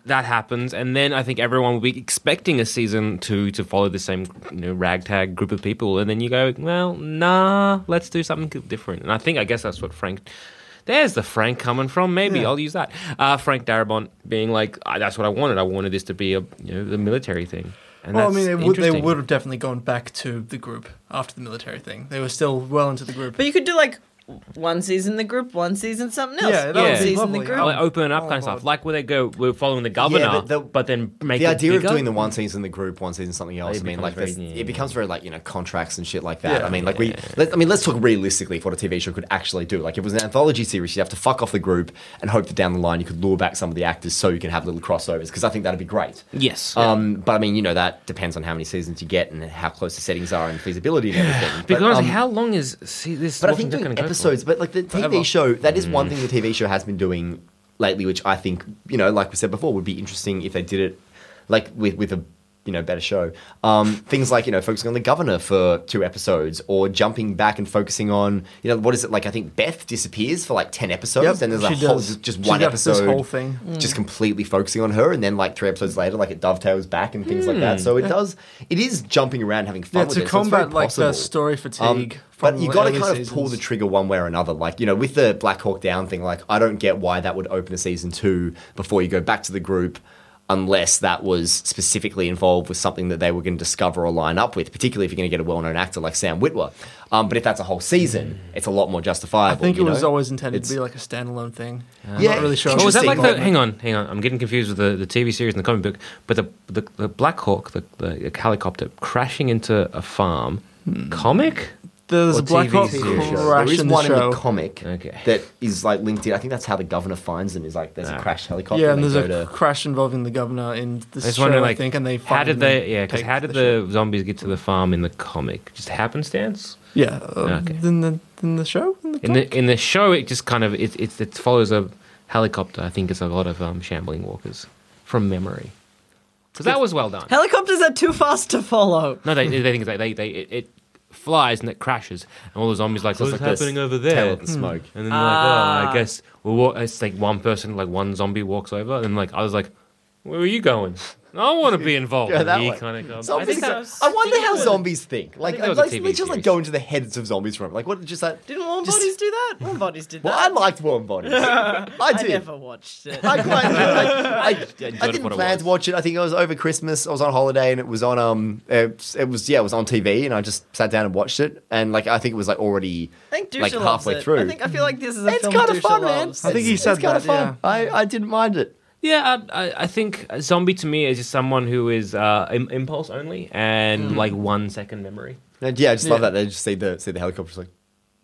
That happens, and then I think everyone will be expecting a season two to follow the same, you know, ragtag group of people, and then you go, well, nah, let's do something different. And I think, I guess that's what Frank. There's the Frank coming from. Maybe
Yeah.
I'll use that. Uh, Frank Darabont being like, "Ah, that's what I wanted. I wanted this to be a, you know, the military thing. And
Well, I mean, they would, they would have definitely gone back to the group after the military thing. They were still well into the group.
but you could do like one season the group, one season something else.
Yeah, that
one
would be
season
lovely.
the group.
I'll open up
Oh,
kind of
God.
stuff, like where they go, we're following the governor,
but the-
but then make
the
it
idea
bigger.
of doing the one season the group, one season something else.
It
I mean,
becomes
like
very-
this,
yeah.
it becomes very like you know contracts and shit like that.
Yeah.
I mean, like we, let, I mean, let's talk realistically for what a TV show could actually do. Like if it was an anthology series, you'd have to fuck off the group and hope that down the line you could lure back some of the actors so you can have little crossovers because I think that'd be great.
Yes.
Um, but I mean, you know, that depends on how many seasons you get and how close the settings are and feasibility and everything. But,
honestly,
um,
how long is see this?
But I
Walking
think
Dead
doing
gonna go for?
Episodes, but like the TV
Forever.
show, that is
Mm.
one thing the TV show has been doing lately, which I think, you know, like we said before, would be interesting if they did it like with with a you know better show. Um, things like you know focusing on the governor for two episodes, or jumping back and focusing on you know what is it like? I think Beth disappears for like ten episodes,
Yep,
and there's a
she
whole
does.
just
She
one
got this
episode
whole thing.
just completely focusing on her, and then like three episodes later, like it dovetails back and things like that. So it does. It is jumping around, having fun
Yeah,
with
to
it. so it's very
combat like the
possible.
story
Um,
fatigue.
But you
the
got to
early
kind of pull the trigger one way or another. Like you know, with the Black Hawk Down thing, like I don't get why that would open a season two before you go back to the group, unless that was specifically involved with something that they were going to discover or line up with. Particularly if you're going to get a well-known actor like Sam Witwer. Um, but if that's a whole season, it's a lot more justifiable.
I think it
you
was always intended
It's-
to be like a standalone thing. I'm
Yeah,
not really sure.
Oh, was that like the? Hang on, hang on. I'm getting confused with the, the TV series and the comic book. But the the, the Black Hawk, the, the helicopter crashing into a farm, comic.
There's
or
a Black
TV
Hawk
series?
crash
There is
in the
one in
show.
the comic
Okay.
that is like linked in. I think that's how the governor finds them. Is like there's a
Ah.
crashed helicopter.
yeah, and
they
there's
go
a
to-
crash involving the governor in the
I was
show,
wondering,
I
like,
think, and they
how did they? Yeah, because how did
ship.
the zombies get to the farm in the comic? Just happenstance.
yeah um,
Okay.
in the in the show in the,
In the in the show, it just kind of it it, it follows a helicopter. I think it's a lot of um, shambling walkers from memory. Because that was well done.
Helicopters are too fast to follow.
No, they, they think it's like they, they it, it flies and it crashes, and all the zombies like, what's
like this
happening over
tail
there?
of the hmm. smoke.
And then they're like, oh, I ah. guess we'll walk. It's like one person, like one zombie walks over, and like I was like, where are you going? I want to be involved.
Go
And
that
he
way.
kind of goes.
Zombies
I think
are-
that-
I wonder how
was-
zombies think. Like,
think that was
like
a TV
let's just like
series.
go into the heads of zombies from like what just that.
Didn't Warm
Just-
Bodies do that? Warm Bodies did that.
Well, I liked warm bodies. I
I
did.
never watched it.
I quite. I, I, I,
enjoyed
I didn't
what it
plan
was.
to watch it. I think it was over Christmas. I was on holiday and it was on. Um, it, it was yeah, it was on TV, and I just sat down and watched it. And like, I think it was like already
think Dusha
like
loves
halfway
it.
through.
I think I feel like this is a
it's
film
kind of
Dusha
fun, man.
loves.
I think he
It's-
said
it's kind of
that,
fun. I, I didn't mind it.
Yeah, I, I, I think zombie to me is just someone who is uh, Im- impulse only and like one second memory.
And yeah, I just love
Yeah.
that. They just see the see the helicopters like,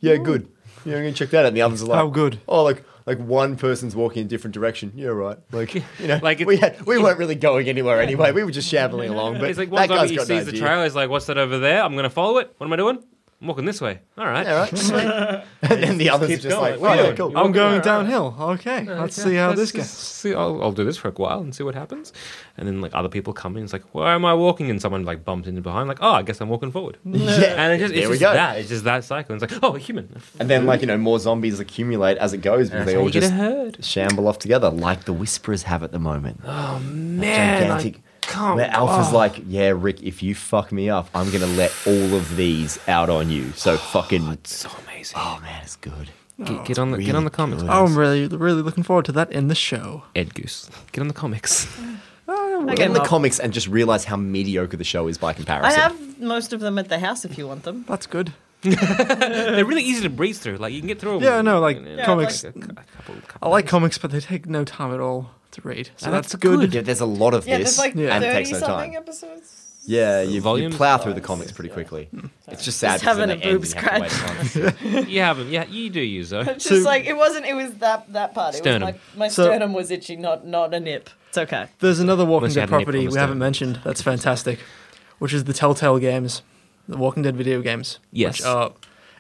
yeah, good. Yeah, I'm gonna check that out. And the others are like,
oh, good?
Oh, like like one person's walking in a different direction. Yeah, right. Like you know,
Like
we had, we weren't really going anywhere anyway. We were just shambling along. But
it's like one
that guy's
zombie
got
sees
no
the
idea.
trailer, he's like, "What's that over there? I'm going to follow it. What am I doing? I'm walking this way. All right.
Yeah, right. And then the others are
keeps
just
going.
like,
Wow.
oh, yeah, cool.
I'm going
Alright.
downhill. Okay, let's see how
Let's
this goes.
See, I'll, I'll do this for a while and see what happens. And then like other people come in, it's like, why am I walking? And someone like bumps into behind, like, oh, I guess I'm walking forward.
Yeah.
And it just, it's
There we
just
go.
that. It's just that cycle. And it's like, oh, a human.
And then like you know more zombies accumulate as it goes because they all
you get a
just
herd.
shamble off together like the Whisperers have at the moment.
Oh man,
gigantic.
I can't.
Where Alpha's
oh.
like, yeah, Rick, if you fuck me up, I'm gonna let all of these out on you. So fucking.
it's so amazing.
Oh man, it's good.
get, get on the get on the comics.
good.
Oh, I'm really, really looking forward to that in the show.
Ed Goose, get on the comics.
I
Get in the
have-
comics and just realize how mediocre the show is by comparison.
I have most of them at the house if you want them.
That's good.
They're really easy to breeze through. Like you can get through. them.
Yeah, I know, like,
Yeah,
comics-
like a cou- couple- couple
I like
days.
comics, but they take no time at all to read. So
Oh,
that's,
that's
good.
good.
Yeah, there's a lot of
Yeah,
this,
there's like
Yeah.
and it
30
takes no
something
time.
episodes.
Yeah, you, you plow through the comics pretty quickly. Hmm. It's just sad.
Just
because
having
then
a
they
boob
and you have to wait a month.
you have them. Yeah, you do use though.
It's just like it wasn't. It was that that part. It
Sternum.
was my, my
So-
sternum was itchy, not not a nip. It's okay.
There's another Walking Dead
had a nip
property we haven't mentioned that's fantastic, which is the Telltale games, the Walking Dead video games.
Yes.
Which are,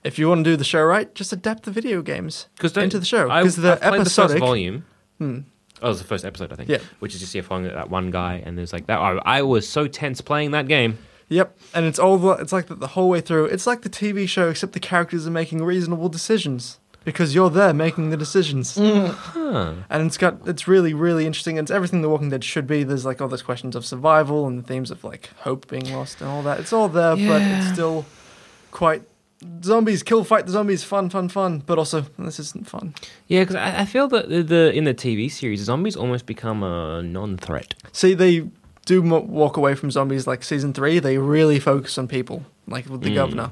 if you want to do the show right, just adapt the video games into the show. Because the
I've
episodic.
the first volume. Hmm. Oh, it was the first episode, I think.
Yeah.
Which is just yeah, following that one guy, and there's like that. I, I was so tense playing that game.
Yep, and it's all the, it's like the, the whole way through. It's like the TV show, except the characters are making reasonable decisions because you're there making the decisions. Mm. And it's got it's really really interesting. It's everything The Walking Dead should be. There's like all those questions of survival and the themes of like hope being lost and all that. It's all there, but it's still quite zombies kill fight the zombies fun fun fun. But also this isn't fun.
Yeah, because I, I feel that the, the in the TV series, zombies almost become a non-threat.
See, they do mo- walk away from zombies like season three. They really focus on people, like with the mm. governor.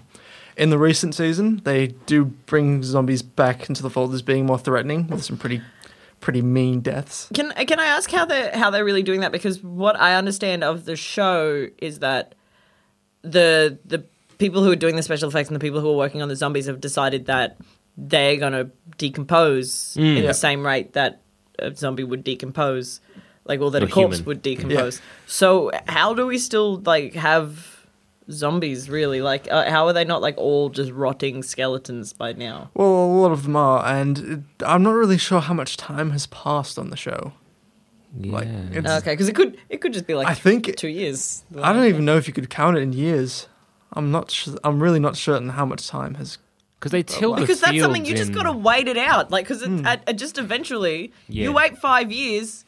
In the recent season, they do bring zombies back into the fold as being more threatening with some pretty, pretty mean deaths.
Can uh, can I ask how they how they're really doing that? Because what I understand of the show is that the the people who are doing the special effects and the people who are working on the zombies have decided that they're going to decompose in
Yeah.
the same rate that a zombie would decompose, like or that a
Or
corpse
human.
would decompose. So how do we still like have zombies really like uh, how are they not like all just rotting skeletons by now
Well, a lot of them are, and I'm not really sure how much time has passed on the show.
Yeah.
Like, it's,
okay because it could it could just be like
I think
two years
I don't even know if you could count it in years. I'm not. Su- I'm really not certain how much time has.
Because they till the
because that's something
fields
you just
in-
got to wait it out. Like, because hmm. at, at just eventually,
Yeah.
you wait five years,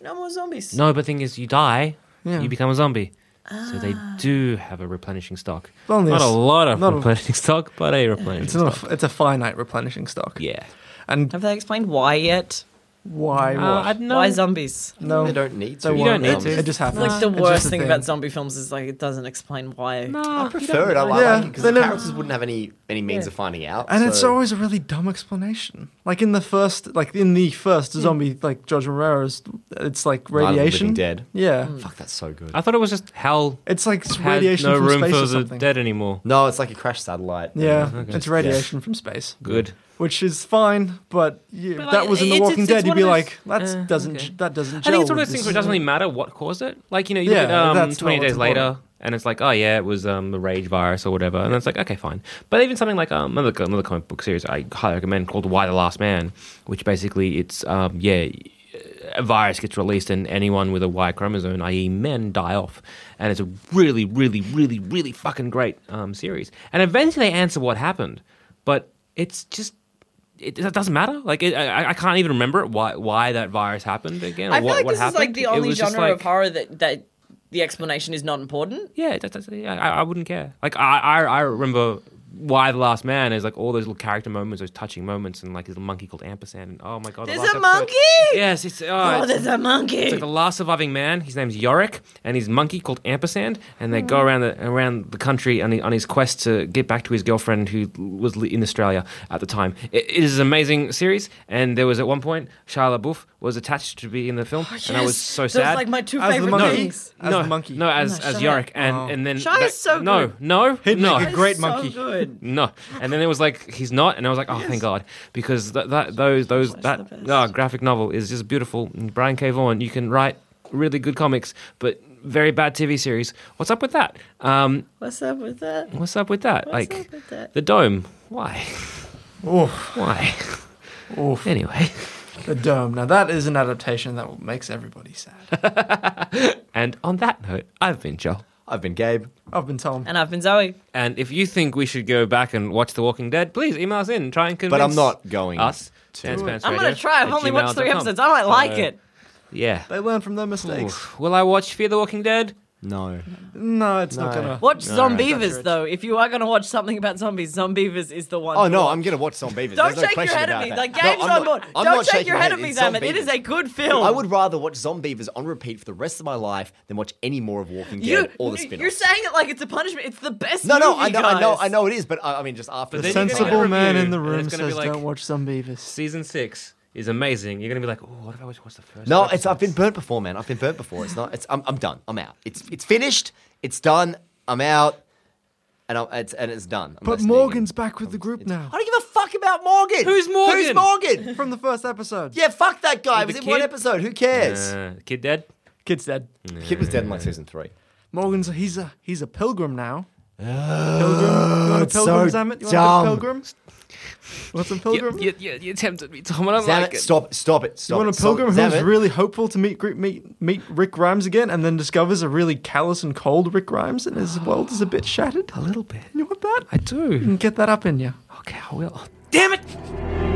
no more zombies.
No, but the thing is, you die,
Yeah.
you become a zombie. So they ah. do have a replenishing stock.
Only
Not
a
a
s-
lot of
not a-
replenishing stock, but a replenishing
It's not.
stock.
A, it's a finite replenishing stock.
yeah.
And
Have they explained why yet?
Why?
Uh,
what?
I don't know.
Why zombies?
no,
They don't need to.
They
You don't need
It-
to.
It just happens.
Like the
It's just
worst
a
thing about zombie films is like it doesn't explain why.
I prefer it. I like
Yeah,
it because
they
the
never-
characters wouldn't have any any means of finding out.
And it's
so-
always a really dumb explanation. Like in the first, like in the first zombie, like George Romero's, it's like
Night of the Living
radiation.
Dead.
Yeah,
Fuck, that's so good.
I thought it was just hell
it's like it's
had
radiation
no
from
room
space
for
or
the
something.
dead anymore.
No, it's like a crashed satellite.
Yeah,
Okay.
it's radiation from space,
Good.
Which is fine. But, you,
But,
if that was in The
it's-
Walking
it's-
Dead, you'd
one
be
of
like,
those-
that
Uh,
doesn't
okay.
that doesn't.
I think it's one of
with
those things
this.
where it doesn't really matter what caused it. Like, you know, you look
Yeah,
at um,
that's not
20
what's
days later,
important.
and it's like, oh, yeah, it was um, the rage virus or whatever. And it's like, okay, fine. But even something like um, another, another comic book series I highly recommend called Y: The Last Man, which basically it's, um, yeah, a virus gets released and anyone with a Y chromosome, i.e., men, die off. And it's a really, really, really, really fucking great um, series. And eventually they answer what happened, but it's just. It, it doesn't matter. Like it, I, I can't even remember why why that virus happened again. Or
I feel
what,
like
what
this
happened.
is like the only genre of horror that that the explanation is not important.
Yeah, that, yeah I, I wouldn't care. Like I, I, I remember why the last man is like all those little character moments, those touching moments, and like his little monkey called Ampersand. And, oh my god,
There's
last
a
episode-
monkey.
Yes, it's oh,
Oh,
it's-
there's a monkey.
It's like the last surviving man. His name's Yorick, and his monkey called Ampersand, and they
Hmm.
go around the around the country on, on his quest to get back to his girlfriend who was in Australia at the time. It, it is an amazing series, and there was at one point Shia LaBeouf was attached to be in the film, and I was
Yes.
so
Those
sad.
like my two
As the
favorite
monkey?
things.
As
no,
the monkey.
no, as
No,
as Yorick, and
Oh.
and then
Shia's
that-
so
no,
good.
no,
He'd
no,
make a great
So
monkey.
Good.
no, and then it was like he's not, and I was like, oh, thank God, because that, that those those that oh, graphic novel is just beautiful. And Brian K. Vaughan, you can write really good comics, but very bad TV series. What's up with that? Um,
What's up with that?
what's up with that?
What's
like
up with that?
the dome. Why?
Oof,
Why?
oof.
Anyway,
The dome. Now that is an adaptation that makes everybody sad.
and on that note, I've been Joel.
I've been Gabe.
I've been Tom.
And I've been Zoe.
And if you think we should go back and watch The Walking Dead, please email us in and try and convince us.
But I'm not going
us.
to.
Sans Pants
I'm gonna try. I've
at
only watched three episodes. I might like
So,
it.
Yeah.
They learn from their mistakes.
Oof. Will I watch Fear the Walking Dead?
No.
No, it's not
No.
gonna.
Watch
All right.
Zombeavers though. If you are gonna watch something about zombies, Zombeavers is the one.
Oh
to
no,
watch.
I'm gonna watch Zombeavers.
Don't
There's no
shake your
question
head at
about
me.
that.
Like
No, I'm
on
not-
board.
I'm
Don't
not
shake
shaking
your
my
head at me,
It's
Zamet. It is
Zombeavers.
a good film.
I would rather watch Zombeavers on repeat for the rest of my life than watch any more of Walking Dead
You,
or the spin
you're saying it like it's a punishment. It's the best.
No, no,
movie,
I know, I know,
guys.
I know it is, but I, I mean, just after
The
the
then you're gonna
sensible
a
man
review,
in the
and
room
it's gonna
says,
like-
"Don't watch Zombeavers."
Season six. Is amazing, you're gonna be like, oh, what if I watch what's the first?
No, it's I've been burnt before, man. I've been burnt before. It's not. It's I'm, I'm done. I'm out. It's it's finished. It's done. I'm out. And I'm, it's and it's done. I'm
But
listening.
Morgan's back with the group
It's-
now
I don't give a fuck about Morgan.
Who's Morgan?
Who's Morgan?
from the first episode.
yeah, fuck that guy. It
The
was in one
kid?
episode. Who cares?
Uh, kid dead.
Kid's dead.
The kid was dead in like season three.
Morgan's he's a he's a pilgrim now. Uh, pilgrim. You want a
it's
pilgrim,
so
Zamet? You want a pilgrim? Want some pilgrim?
You, you, you tempted me, Tom. I don't
Zamet,
like it.
stop, stop it,
You want a
it, stop
pilgrim
it.
who's
Zamet,
really hopeful to meet, meet meet Rick Grimes again, and then discovers a really callous and cold Rick Grimes, and his world is a bit shattered.
a little bit.
You want that?
I do.
You can get that up in you.
Okay, I will. Damn it!